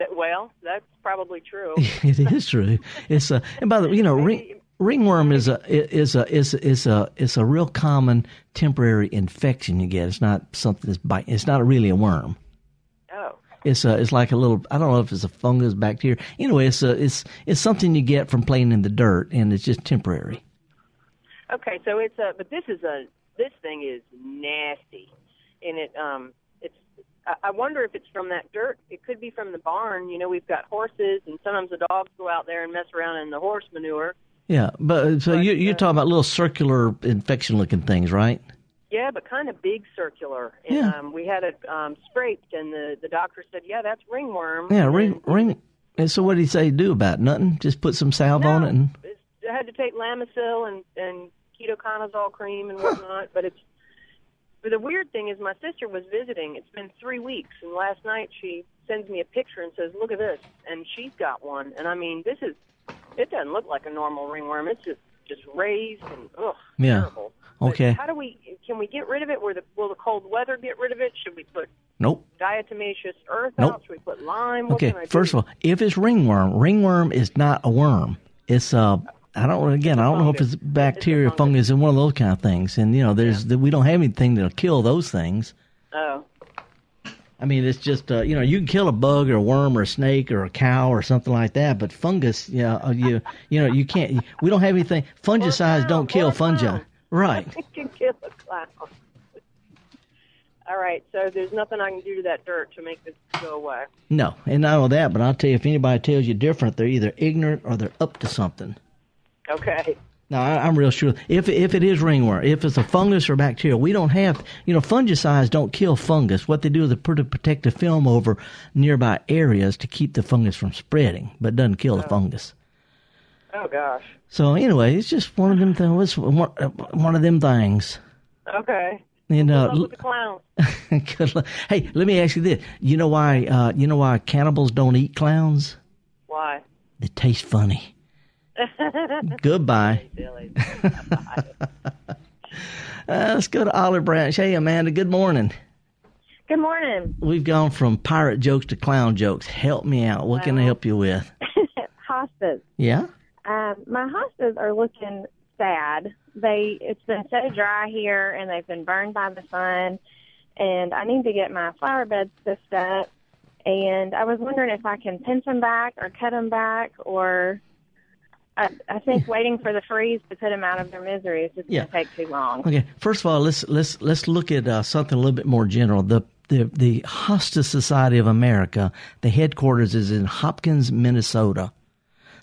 That, well, that's probably true. [LAUGHS] it is true. It's a. And by the way, you know, ring, ringworm is a is a is a, is a is a real common temporary infection you get. It's not something that's bite. It's not really a worm. Oh. It's a, it's like a little I don't know if it's a fungus, bacteria. Anyway, it's a, it's it's something you get from playing in the dirt, and it's just temporary. Okay, so it's a, but this is a, this thing is nasty, and it, um, it's. I I wonder if it's from that dirt. It could be from the barn. You know, we've got horses, and sometimes the dogs go out there and mess around in the horse manure. Yeah, but so you you're talking about little circular infection looking things, right? Yeah, but kind of big circular. And Yeah. um, we had it um, scraped, and the the doctor said, "Yeah, that's ringworm." Yeah, ring ring. And so what did he say do about it? nothing? Just put some salve on it and I had to take Lamisil and and ketoconazole cream and whatnot. but it's but the weird thing is, my sister was visiting. It's been three weeks, and last night she sends me a picture and says, "Look at this," and she's got one. And I mean, this is it doesn't look like a normal ringworm. It's just just raised and ugh, Yeah. terrible. But Okay. How do we? Can we get rid of it? Where the will the cold weather get rid of it? Should we put Nope. diatomaceous earth Nope. out? Should we put lime? What Okay, can I do? first of all, if it's ringworm, ringworm is not a worm. It's a I don't again. I don't know if it's bacteria, fungus, and one of those kind of things. And you know, there's we don't have anything that'll kill those things. Oh. I mean, it's just uh, you know you can kill a bug or a worm or a snake or a cow or something like that, but fungus, yeah, uh, you you know you can't. We don't have anything. Fungicides don't kill fungi, right? [LAUGHS] It can kill a clown. All right, so there's nothing I can do to that dirt to make this go away. No, and not only that, but I'll tell you, if anybody tells you different, they're either ignorant or they're up to something. Okay. No, I, I'm real sure. If if it is ringworm, if it's a fungus or bacteria, we don't have. You know, fungicides don't kill fungus. What they do is they put a protective film over nearby areas to keep the fungus from spreading, but it doesn't kill the fungus. Oh gosh. So anyway, it's just one of them things. It's one, one of them things. Okay. And uh, Good luck with the clowns. [LAUGHS] good luck. hey, let me ask you this: You know why? Uh, you know why cannibals don't eat clowns? Why? They taste funny. Goodbye. Silly. [LAUGHS] Uh, let's go to Olive Branch. Hey, Amanda. Good morning. Good morning. We've gone from pirate jokes to clown jokes. Help me out. What can I help you with? [LAUGHS] Hostas. Yeah. Um, my hostas are looking sad. They it's been so dry here, and they've been burned by the sun. And I need to get my flower beds stitched up. And I was wondering if I can pinch them back or cut them back, or I, I think waiting for the freeze to put them out of their misery is just Yeah. going to take too long. Okay. First of all, let's let's let's look at uh, something a little bit more general. The the the Hosta Society of America. The headquarters is in Hopkins, Minnesota.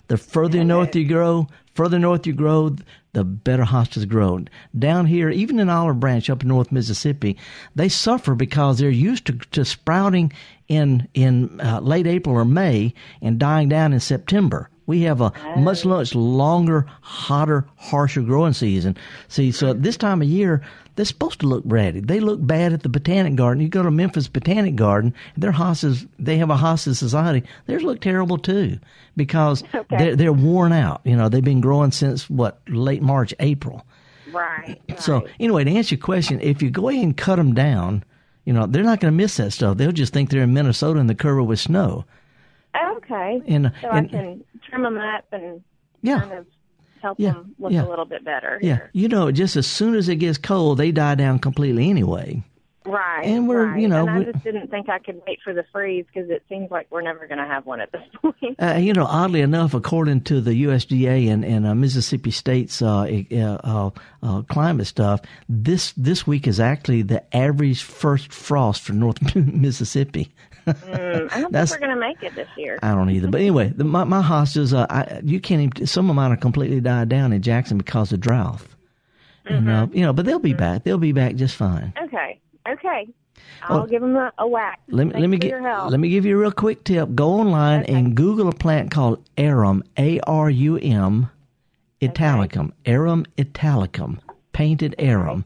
The further north you grow, further north you grow, the better hostas grow. Down here, even in Olive Branch up in North Mississippi, they suffer because they're used to, to sprouting in in uh, late April or May and dying down in September. We have a much much longer, hotter, harsher growing season. See, so at this time of year, they're supposed to look ratty. They look bad at the Botanic Garden. You go to Memphis Botanic Garden, their hostas, they have a hosta society. Theirs look terrible too because [LAUGHS] they're they're worn out. You know, they've been growing since what late March, April. Right. So anyway, to answer your question, if you go ahead and cut them down, you know they're not going to miss that stuff. They'll just think they're in Minnesota and they're covered with snow. Okay. And- so and- I can trim them up and Yeah. kind of help Yeah, them look yeah. a little bit better. Yeah, you know, just as soon as it gets cold, they die down completely anyway. Right. And we're, right. you know, and I we- just didn't think I could wait for the freeze because it seems like we're never going to have one at this [LAUGHS] point. Uh, you know, oddly enough, according to the USDA and, and uh, Mississippi State's uh, uh, uh, uh, climate stuff, this this week is actually the average first frost for North [LAUGHS] Mississippi. Mm, I don't think we're going to make it this year. I don't either. But anyway, the, my, my hostas, uh, I, you can't even, some of mine are completely died down in Jackson because of drought. And, uh, you know, but they'll be back. They'll be back just fine. Okay. Okay. I'll Well, give them a, a whack. Let me Thanks let me get help. let me give you a real quick tip. Go online and Google a plant called arum, A R U M, italicum, arum italicum, painted arum.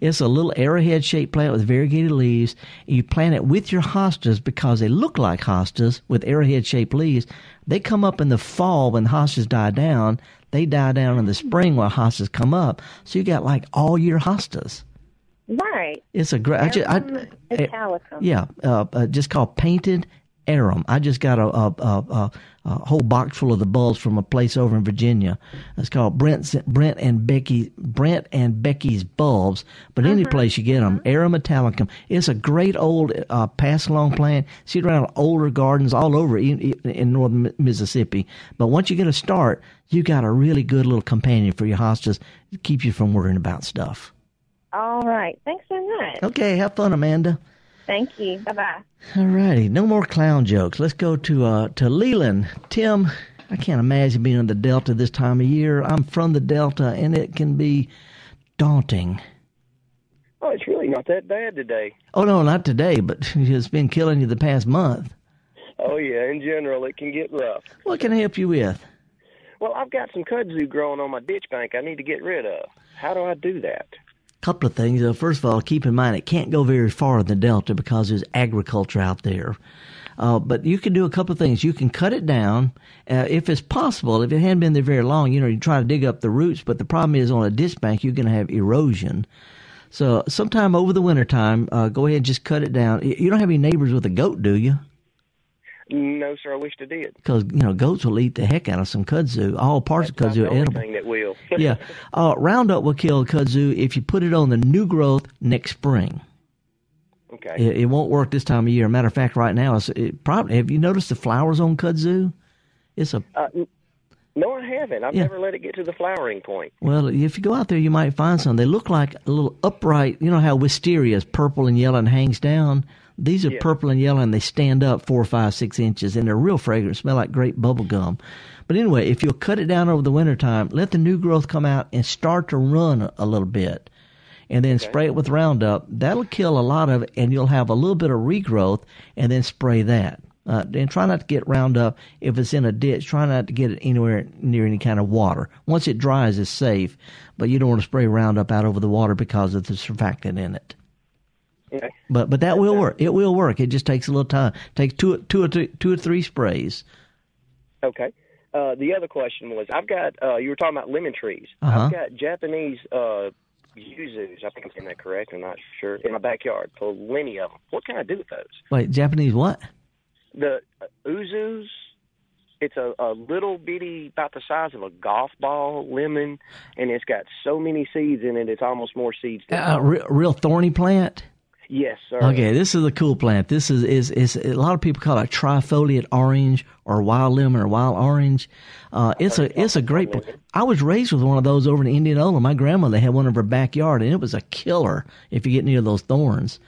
It's a little arrowhead shaped plant with variegated leaves. You plant it with your hostas because they look like hostas with arrowhead shaped leaves. They come up in the fall when hostas die down. They die down in the spring while hostas come up. So you got like all year hostas. Right. It's a great. I just, I, italicum. yeah, uh, uh, just called painted arum. I just got a, a, a, a, a whole box full of the bulbs from a place over in Virginia. It's called Brent's, Brent and Becky Brent and Becky's bulbs. But any place you get them, arum italicum. It's a great old uh, pass along plant. See it around older gardens all over in, in northern Mississippi. But once you get a start, you got a really good little companion for your hostas to keep you from worrying about stuff. All right. Thanks so much. Okay, have fun, Amanda. Thank you. Bye bye. All righty, no more clown jokes. Let's go to uh, to Leland. Tim, I can't imagine being in the Delta this time of year. I'm from the Delta, and it can be daunting. Oh, it's really not that bad today. Oh no, not today, but [LAUGHS] it's been killing you the past month. Oh yeah, in general, it can get rough. What can I help you with? Well, I've got some kudzu growing on my ditch bank. I need to get rid of. How do I do that? Couple of things. Uh, first of all, keep in mind it can't go very far in the Delta because there's agriculture out there. Uh, but you can do a couple of things. You can cut it down uh, if it's possible. If it hadn't been there very long, you know, you try to dig up the roots. But the problem is on a ditch bank, you're going to have erosion. So sometime over the wintertime, uh, go ahead and just cut it down. You don't have any neighbors with a goat, do you? No, sir. I wish I did. Because you know goats will eat the heck out of some kudzu. All parts of Not kudzu the are only edible. thing that will. [LAUGHS] yeah, uh, Roundup will kill kudzu if you put it on the new growth next spring. Okay. It, it won't work this time of year. Matter of fact, right now, it's it probably. Have you noticed the flowers on kudzu? It's a Uh, no, I haven't. I've Yeah. never let it get to the flowering point. well. If you go out there, you might find some. They look like a little upright. You know how wisteria is purple and yellow and hangs down. These are Yeah. purple and yellow, and they stand up four, five, six inches, and they're real fragrant. Smell like great bubble gum. But anyway, if you'll cut it down over the wintertime, let the new growth come out and start to run a, little bit. and then spray it with Roundup. That'll kill a lot of it, and you'll have a little bit of regrowth, and then spray that. Uh, and try not to get Roundup if it's in a ditch. Try not to get it anywhere near any kind of water. Once it dries, it's safe, but you don't want to spray Roundup out over the water because of the surfactant in it. But but that will work. It will work. It just takes a little time. It takes two two or three, two or three sprays. Okay. Uh, the other question was, I've got. Uh, you were talking about lemon trees. Uh-huh. I've got Japanese uh, yuzus. I think I'm saying that correct. I'm not sure. In my backyard, plenty of them. What can I do with those? Wait, Japanese what? The uh, uzus. It's a, a little bitty, about the size of a golf ball lemon, and it's got so many seeds in it. It's almost more seeds. Than Uh, re- real thorny plant. Yes, sir. Okay, this is a cool plant. This is is is a lot of people call it trifoliate orange or wild lemon or wild orange. Uh, it's a it's a great. pl- I was raised with one of those over in Indianola. My grandmother had one in her backyard, and it was a killer if you get near those thorns.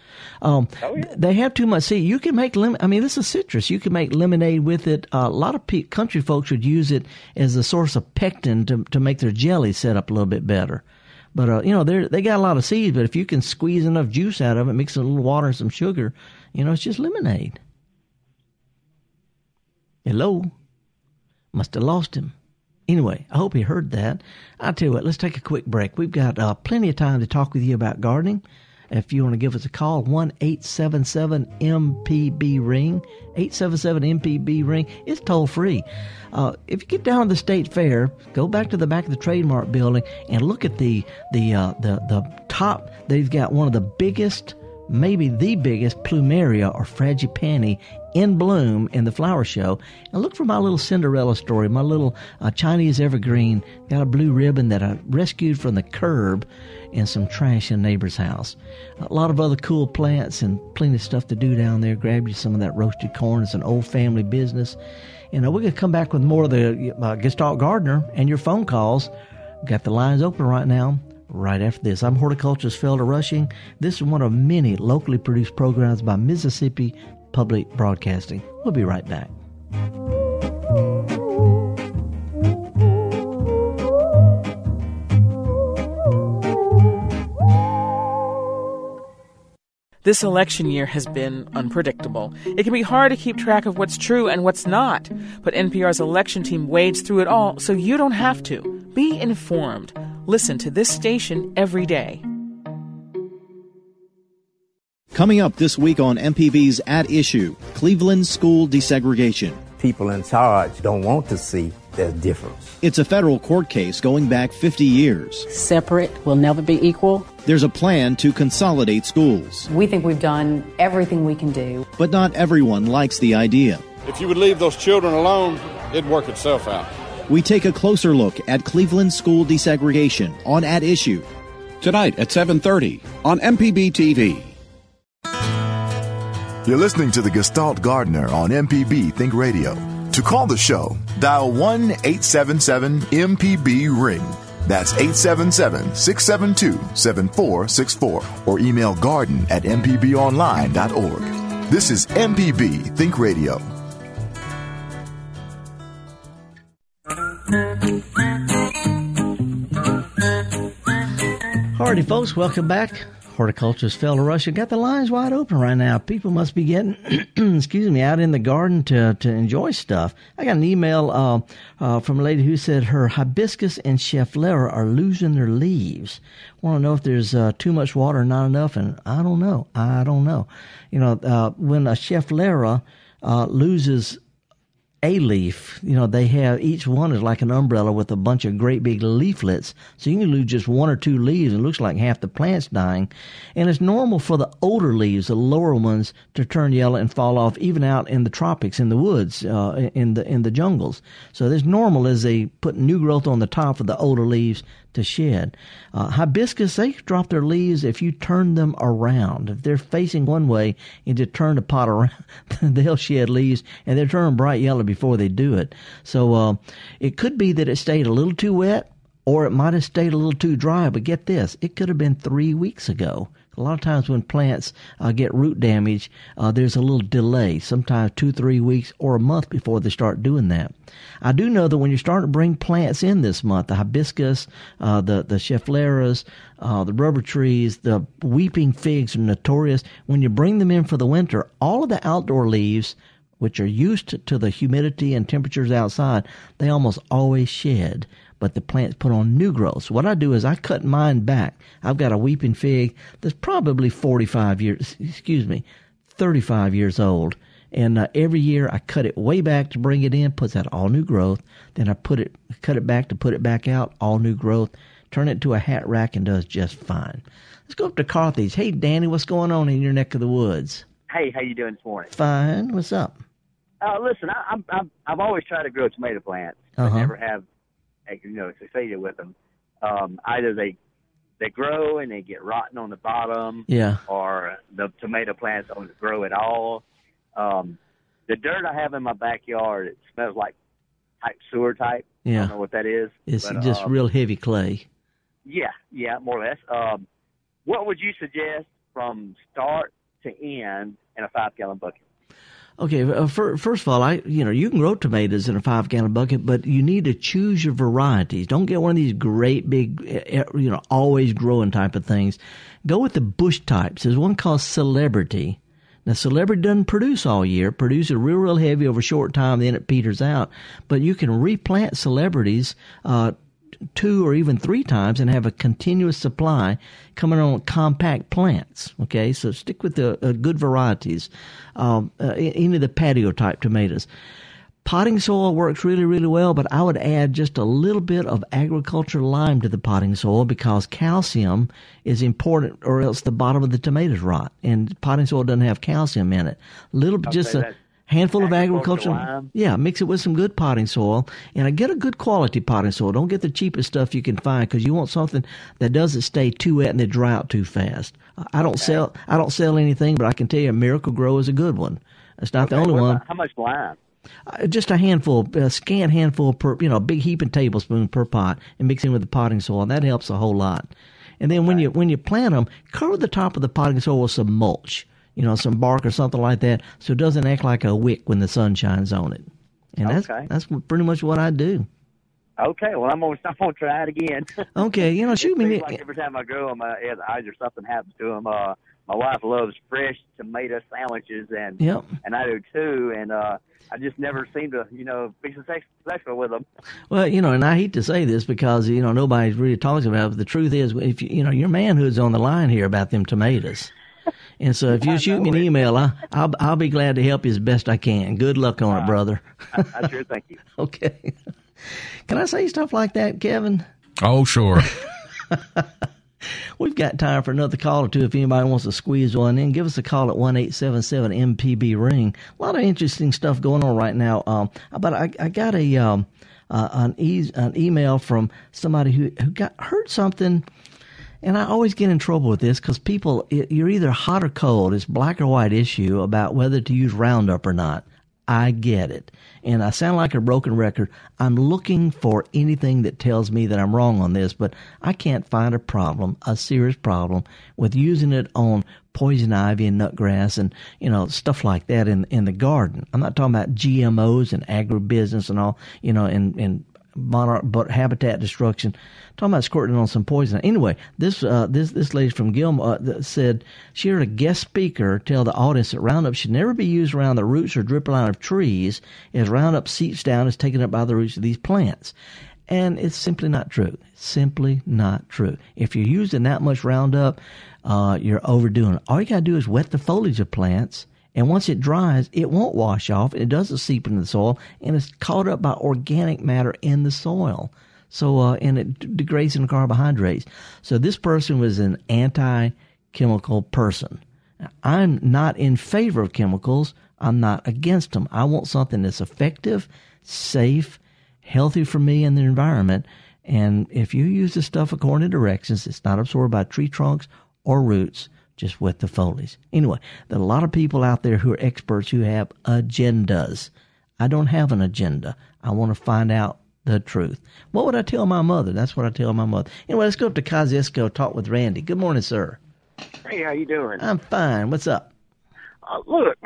Um, They have too much seed. You can make lemon. I mean, this is citrus. You can make lemonade with it. Uh, a lot of pe- country folks would use it as a source of pectin to to make their jelly set up a little bit better. But uh, you know, they they got a lot of seeds. But if you can squeeze enough juice out of it, mix a little water and some sugar, you know, it's just lemonade. Hello, must have lost him. Anyway, I hope he heard that. I tell you what, let's take a quick break. We've got uh, plenty of time to talk with you about gardening. If you want to give us a call, one eight seven seven MPB ring, eight seven seven MPB ring. It's toll free. Uh, if you get down to the state fair, go back to the back of the trademark building and look at the the uh, the the top. They've got one of the biggest, maybe the biggest plumeria or frangipani in bloom in the flower show. And look for my little Cinderella story, my little uh, Chinese evergreen. Got a blue ribbon that I rescued from the curb and some trash in a neighbor's house. A lot of other cool plants and plenty of stuff to do down there. Grab you some of that roasted corn. It's an old family business. You know, we're going to come back with more of the uh, Gestalt Gardener and your phone calls. Got the lines open right now. Right after this, I'm horticulturist Felder Rushing. This is one of many locally produced programs by Mississippi Public Broadcasting. We'll be right back. This election year has been unpredictable. It can be hard to keep track of what's true and what's not, but NPR's election team wades through it all so you don't have to. Be informed. Listen to this station every day. Coming up this week on MPB's At Issue Cleveland School Desegregation. People in charge don't want to see the difference. It's a federal court case going back 50 years. Separate will never be equal. There's a plan to consolidate schools. We think we've done everything we can do. But not everyone likes the idea. If you would leave those children alone, it'd work itself out. We take a closer look at Cleveland school desegregation on At Issue. Tonight at 7:30 on MPB TV. You're listening to the Gestalt Gardener on MPB Think Radio. To call the show, dial 1 877 MPB Ring. That's 877 672 7464 or email garden at mpbonline.org. This is MPB Think Radio. Hardy folks, welcome back. Horticulturist Felder Rush. Got the lines wide open right now. People must be getting, [CLEARS THROAT] excuse me, out in the garden to, to enjoy stuff. I got an email uh, uh, from a lady who said her hibiscus and schefflera are losing their leaves. Want to know if there's uh, too much water, not enough, and I don't know. I don't know. You know, uh, when a schefflera uh, loses a leaf. You know, they have each one is like an umbrella with a bunch of great big leaflets. So you can lose just one or two leaves. It looks like half the plant's dying. And it's normal for the older leaves, the lower ones, to turn yellow and fall off, even out in the tropics, in the woods, uh, in the in the jungles. So it's normal as they put new growth on the top of the older leaves to shed. Uh, hibiscus, they drop their leaves if you turn them around. If they're facing one way and you turn the pot around, [LAUGHS] they'll shed leaves and they're turning bright yellow before they do it. So uh, it could be that it stayed a little too wet or it might have stayed a little too dry. But get this, it could have been three weeks ago. A lot of times when plants uh, get root damage, uh, there's a little delay, sometimes two, three weeks or a month before they start doing that. I do know that when you're starting to bring plants in this month, the hibiscus, uh, the the scheffleras, uh, the rubber trees, the weeping figs are notorious. When you bring them in for the winter, all of the outdoor leaves which are used to the humidity and temperatures outside, they almost always shed but the plants put on new growth. So what I do is I cut mine back. I've got a weeping fig that's probably 45 years, excuse me, 35 years old. And uh, every year I cut it way back to bring it in, puts out all new growth. Then I put it, cut it back to put it back out, all new growth. Turn it to a hat rack and does just fine. Let's go up to Carthage. Hey, Danny, what's going on in your neck of the woods? Hey, how you doing this morning? Fine. What's up? Uh, listen, I, I'm, I'm I've always tried to grow tomato plants. Uh-huh. I never have you know succeeded with them. Um, either they they grow and they get rotten on the bottom, Yeah. or the tomato plants don't grow at all. Um, the dirt I have in my backyard it smells like type sewer type. Yeah, I don't know what that is. It's but, just um, real heavy clay. Yeah, yeah, more or less. Um, what would you suggest from start to end in a five gallon bucket? Okay, uh, fir- first of all, I you know you can grow tomatoes in a five gallon bucket, but you need to choose your varieties. Don't get one of these great big, you know, always growing type of things. Go with the bush types. There's one called Celebrity. Now, Celebrity doesn't produce all year. Produces real, real heavy over a short time, then it peters out. But you can replant Celebrities uh, two or even three times and have a continuous supply coming on compact plants. Okay, so stick with the uh, good varieties, um, uh, any of the patio type tomatoes. Potting soil works really, really well, but I would add just a little bit of agriculture lime to the potting soil because calcium is important, or else the bottom of the tomatoes rot. And potting soil doesn't have calcium in it. Little, Okay, just a handful of agriculture lime? Yeah, mix it with some good potting soil, and I get a good quality potting soil. Don't get the cheapest stuff you can find because you want something that doesn't stay too wet and they dry out too fast. I don't sell. I don't sell anything, but I can tell you, Miracle-Gro is a good one. It's not the only one. how much lime? Uh, just a handful, a scant handful per, you know, a big heaping tablespoon per pot, and mix in with the potting soil, and that helps a whole lot. And then when you when you plant them, cover the top of the potting soil with some mulch, you know, some bark or something like that, so it doesn't act like a wick when the sun shines on it. And that's Okay. that's pretty much what I do. Okay, well I'm gonna [LAUGHS] I'm gonna try it again. [LAUGHS] Okay, you know, shoot me. seems like every time I them, uh, either either something happens to them. Uh, my wife loves fresh tomato sandwiches, and Yep. and I do too. And uh, I just never seem to, you know, be successful with them. Well, you know, and I hate to say this because you know nobody's really talking about it. But the truth is, if you, you know your manhood's on the line here about them tomatoes, and so if you shoot me an email, I, I'll I'll be glad to help you as best I can. Good luck on it, brother. I, I sure thank you. [LAUGHS] okay. Can I say stuff like that, Kevin? Oh, sure. [LAUGHS] We've got time for another call or two. If anybody wants to squeeze one in, give us a call at one eight seven seven MPB ring. A lot of interesting stuff going on right now. Um, but I, I got a um, uh, an, e- an email from somebody who who got heard something. And I always get in trouble with this because people, it, you're either hot or cold. It's black or white issue about whether to use Roundup or not. I get it. And I sound like a broken record. I'm looking for anything that tells me that I'm wrong on this, but I can't find a problem, a serious problem, with using it on poison ivy and nutgrass and, you know, stuff like that in, in the garden. I'm not talking about GMOs and agribusiness and all, you know, and, and monarch, but habitat destruction. Talking about squirting on some poison. Anyway, this uh, this this lady from Gilmore uh, said she heard a guest speaker tell the audience that Roundup should never be used around the roots or drip line of trees, as Roundup seeps down is taken up by the roots of these plants. And it's simply not true. Simply not true. If you're using that much Roundup, uh, you're overdoing it. All you gotta do is wet the foliage of plants and once it dries, it won't wash off. It doesn't seep into the soil, and it's caught up by organic matter in the soil. So, uh, and it degrades into carbohydrates. So this person was an anti-chemical person. I'm not in favor of chemicals. I'm not against them. I want something that's effective, safe, healthy for me and the environment. And if you use the stuff according to directions, it's not absorbed by tree trunks or roots just with the foliage. Anyway, there are a lot of people out there who are experts who have agendas. I don't have an agenda. I want to find out the truth. What would I tell my mother? That's what I tell my mother. Anyway, let's go up to Kosciusko, talk with Randy. Good morning, sir. Hey, how you doing? I'm fine. What's up? Uh, look,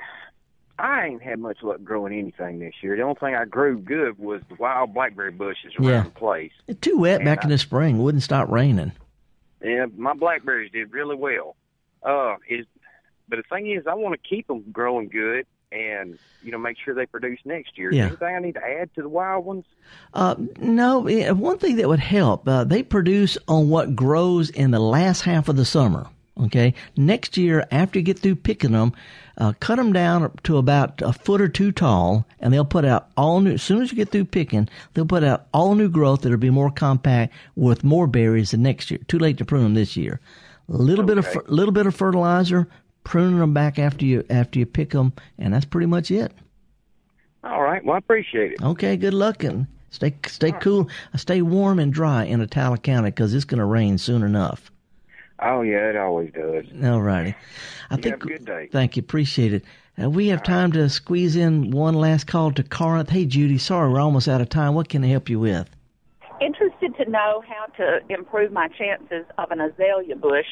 I ain't had much luck growing anything this year. The only thing I grew good was the wild blackberry bushes around Yeah. the place. It's too wet And back in the spring. Wouldn't stop raining. Yeah, my blackberries did really well. Uh, is but the thing is, I want to keep them growing good and you know make sure they produce next year. Yeah. anything I need to add to the wild ones? Uh, no, eh, one thing that would help, uh, they produce on what grows in the last half of the summer. Okay. Next year, after you get through picking them, uh, cut them down to about a foot or two tall, and they'll put out all new, as soon as you get through picking, they'll put out all new growth that'll be more compact with more berries the next year. Too late to prune them this year. A little bit of, little bit of fertilizer, pruning them back after you, after you pick them, and that's pretty much it. All right. Well, I appreciate it. Okay, good luck and stay stay cool, stay warm and dry in Attala County because it's going to rain soon enough. Oh yeah, it always does. All righty. I You think. have a good day. Thank you, appreciate it. Uh, we have time to squeeze in one last call to Corinth. Hey, Judy, sorry we're almost out of time. What can I help you with? Interested to know how to improve my chances of an azalea bush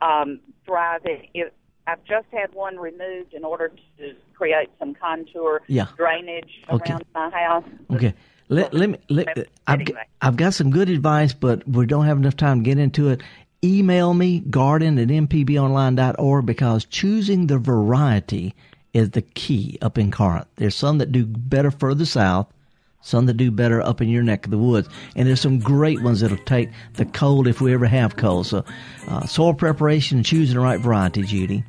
um, thriving. If I've just had one removed in order to create some contour Yeah. drainage Okay. around my house. Okay. Let, let me. Let, I've, g- I've got some good advice, but we don't have enough time to get into it. Email me, garden at mpbonline.org, because choosing the variety is the key up in Corinth. There's some that do better further south, some that do better up in your neck of the woods, and there's some great ones that'll take the cold if we ever have cold. So, uh, soil preparation and choosing the right variety, Judy.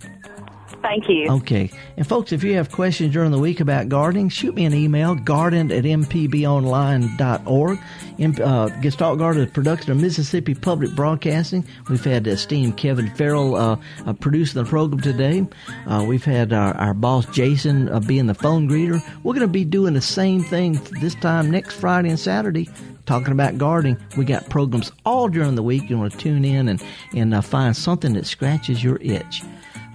Thank you. Okay. And folks, if you have questions during the week about gardening, shoot me an email, garden at mpbonline.org. In, uh, Gestalt Garden is a production of Mississippi Public Broadcasting. We've had esteemed Kevin Farrell uh, uh, producing the program today. Uh, we've had our, our boss Jason uh, being the phone greeter. We're going to be doing the same thing this time next Friday and Saturday talking about gardening. We got programs all during the week. You want to tune in and, and uh, find something that scratches your itch.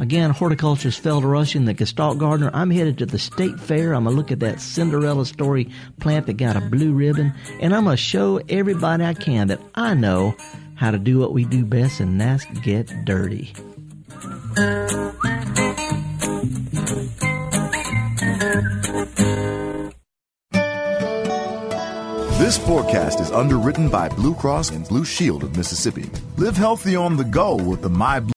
Again, horticulturist Felder Rushing, the Gestalt Gardener. I'm headed to the state fair. I'm going to look at that Cinderella story plant that got a blue ribbon. And I'm going to show everybody I can that I know how to do what we do best, and that's get dirty. This forecast is underwritten by Blue Cross and Blue Shield of Mississippi. Live healthy on the go with the My Blue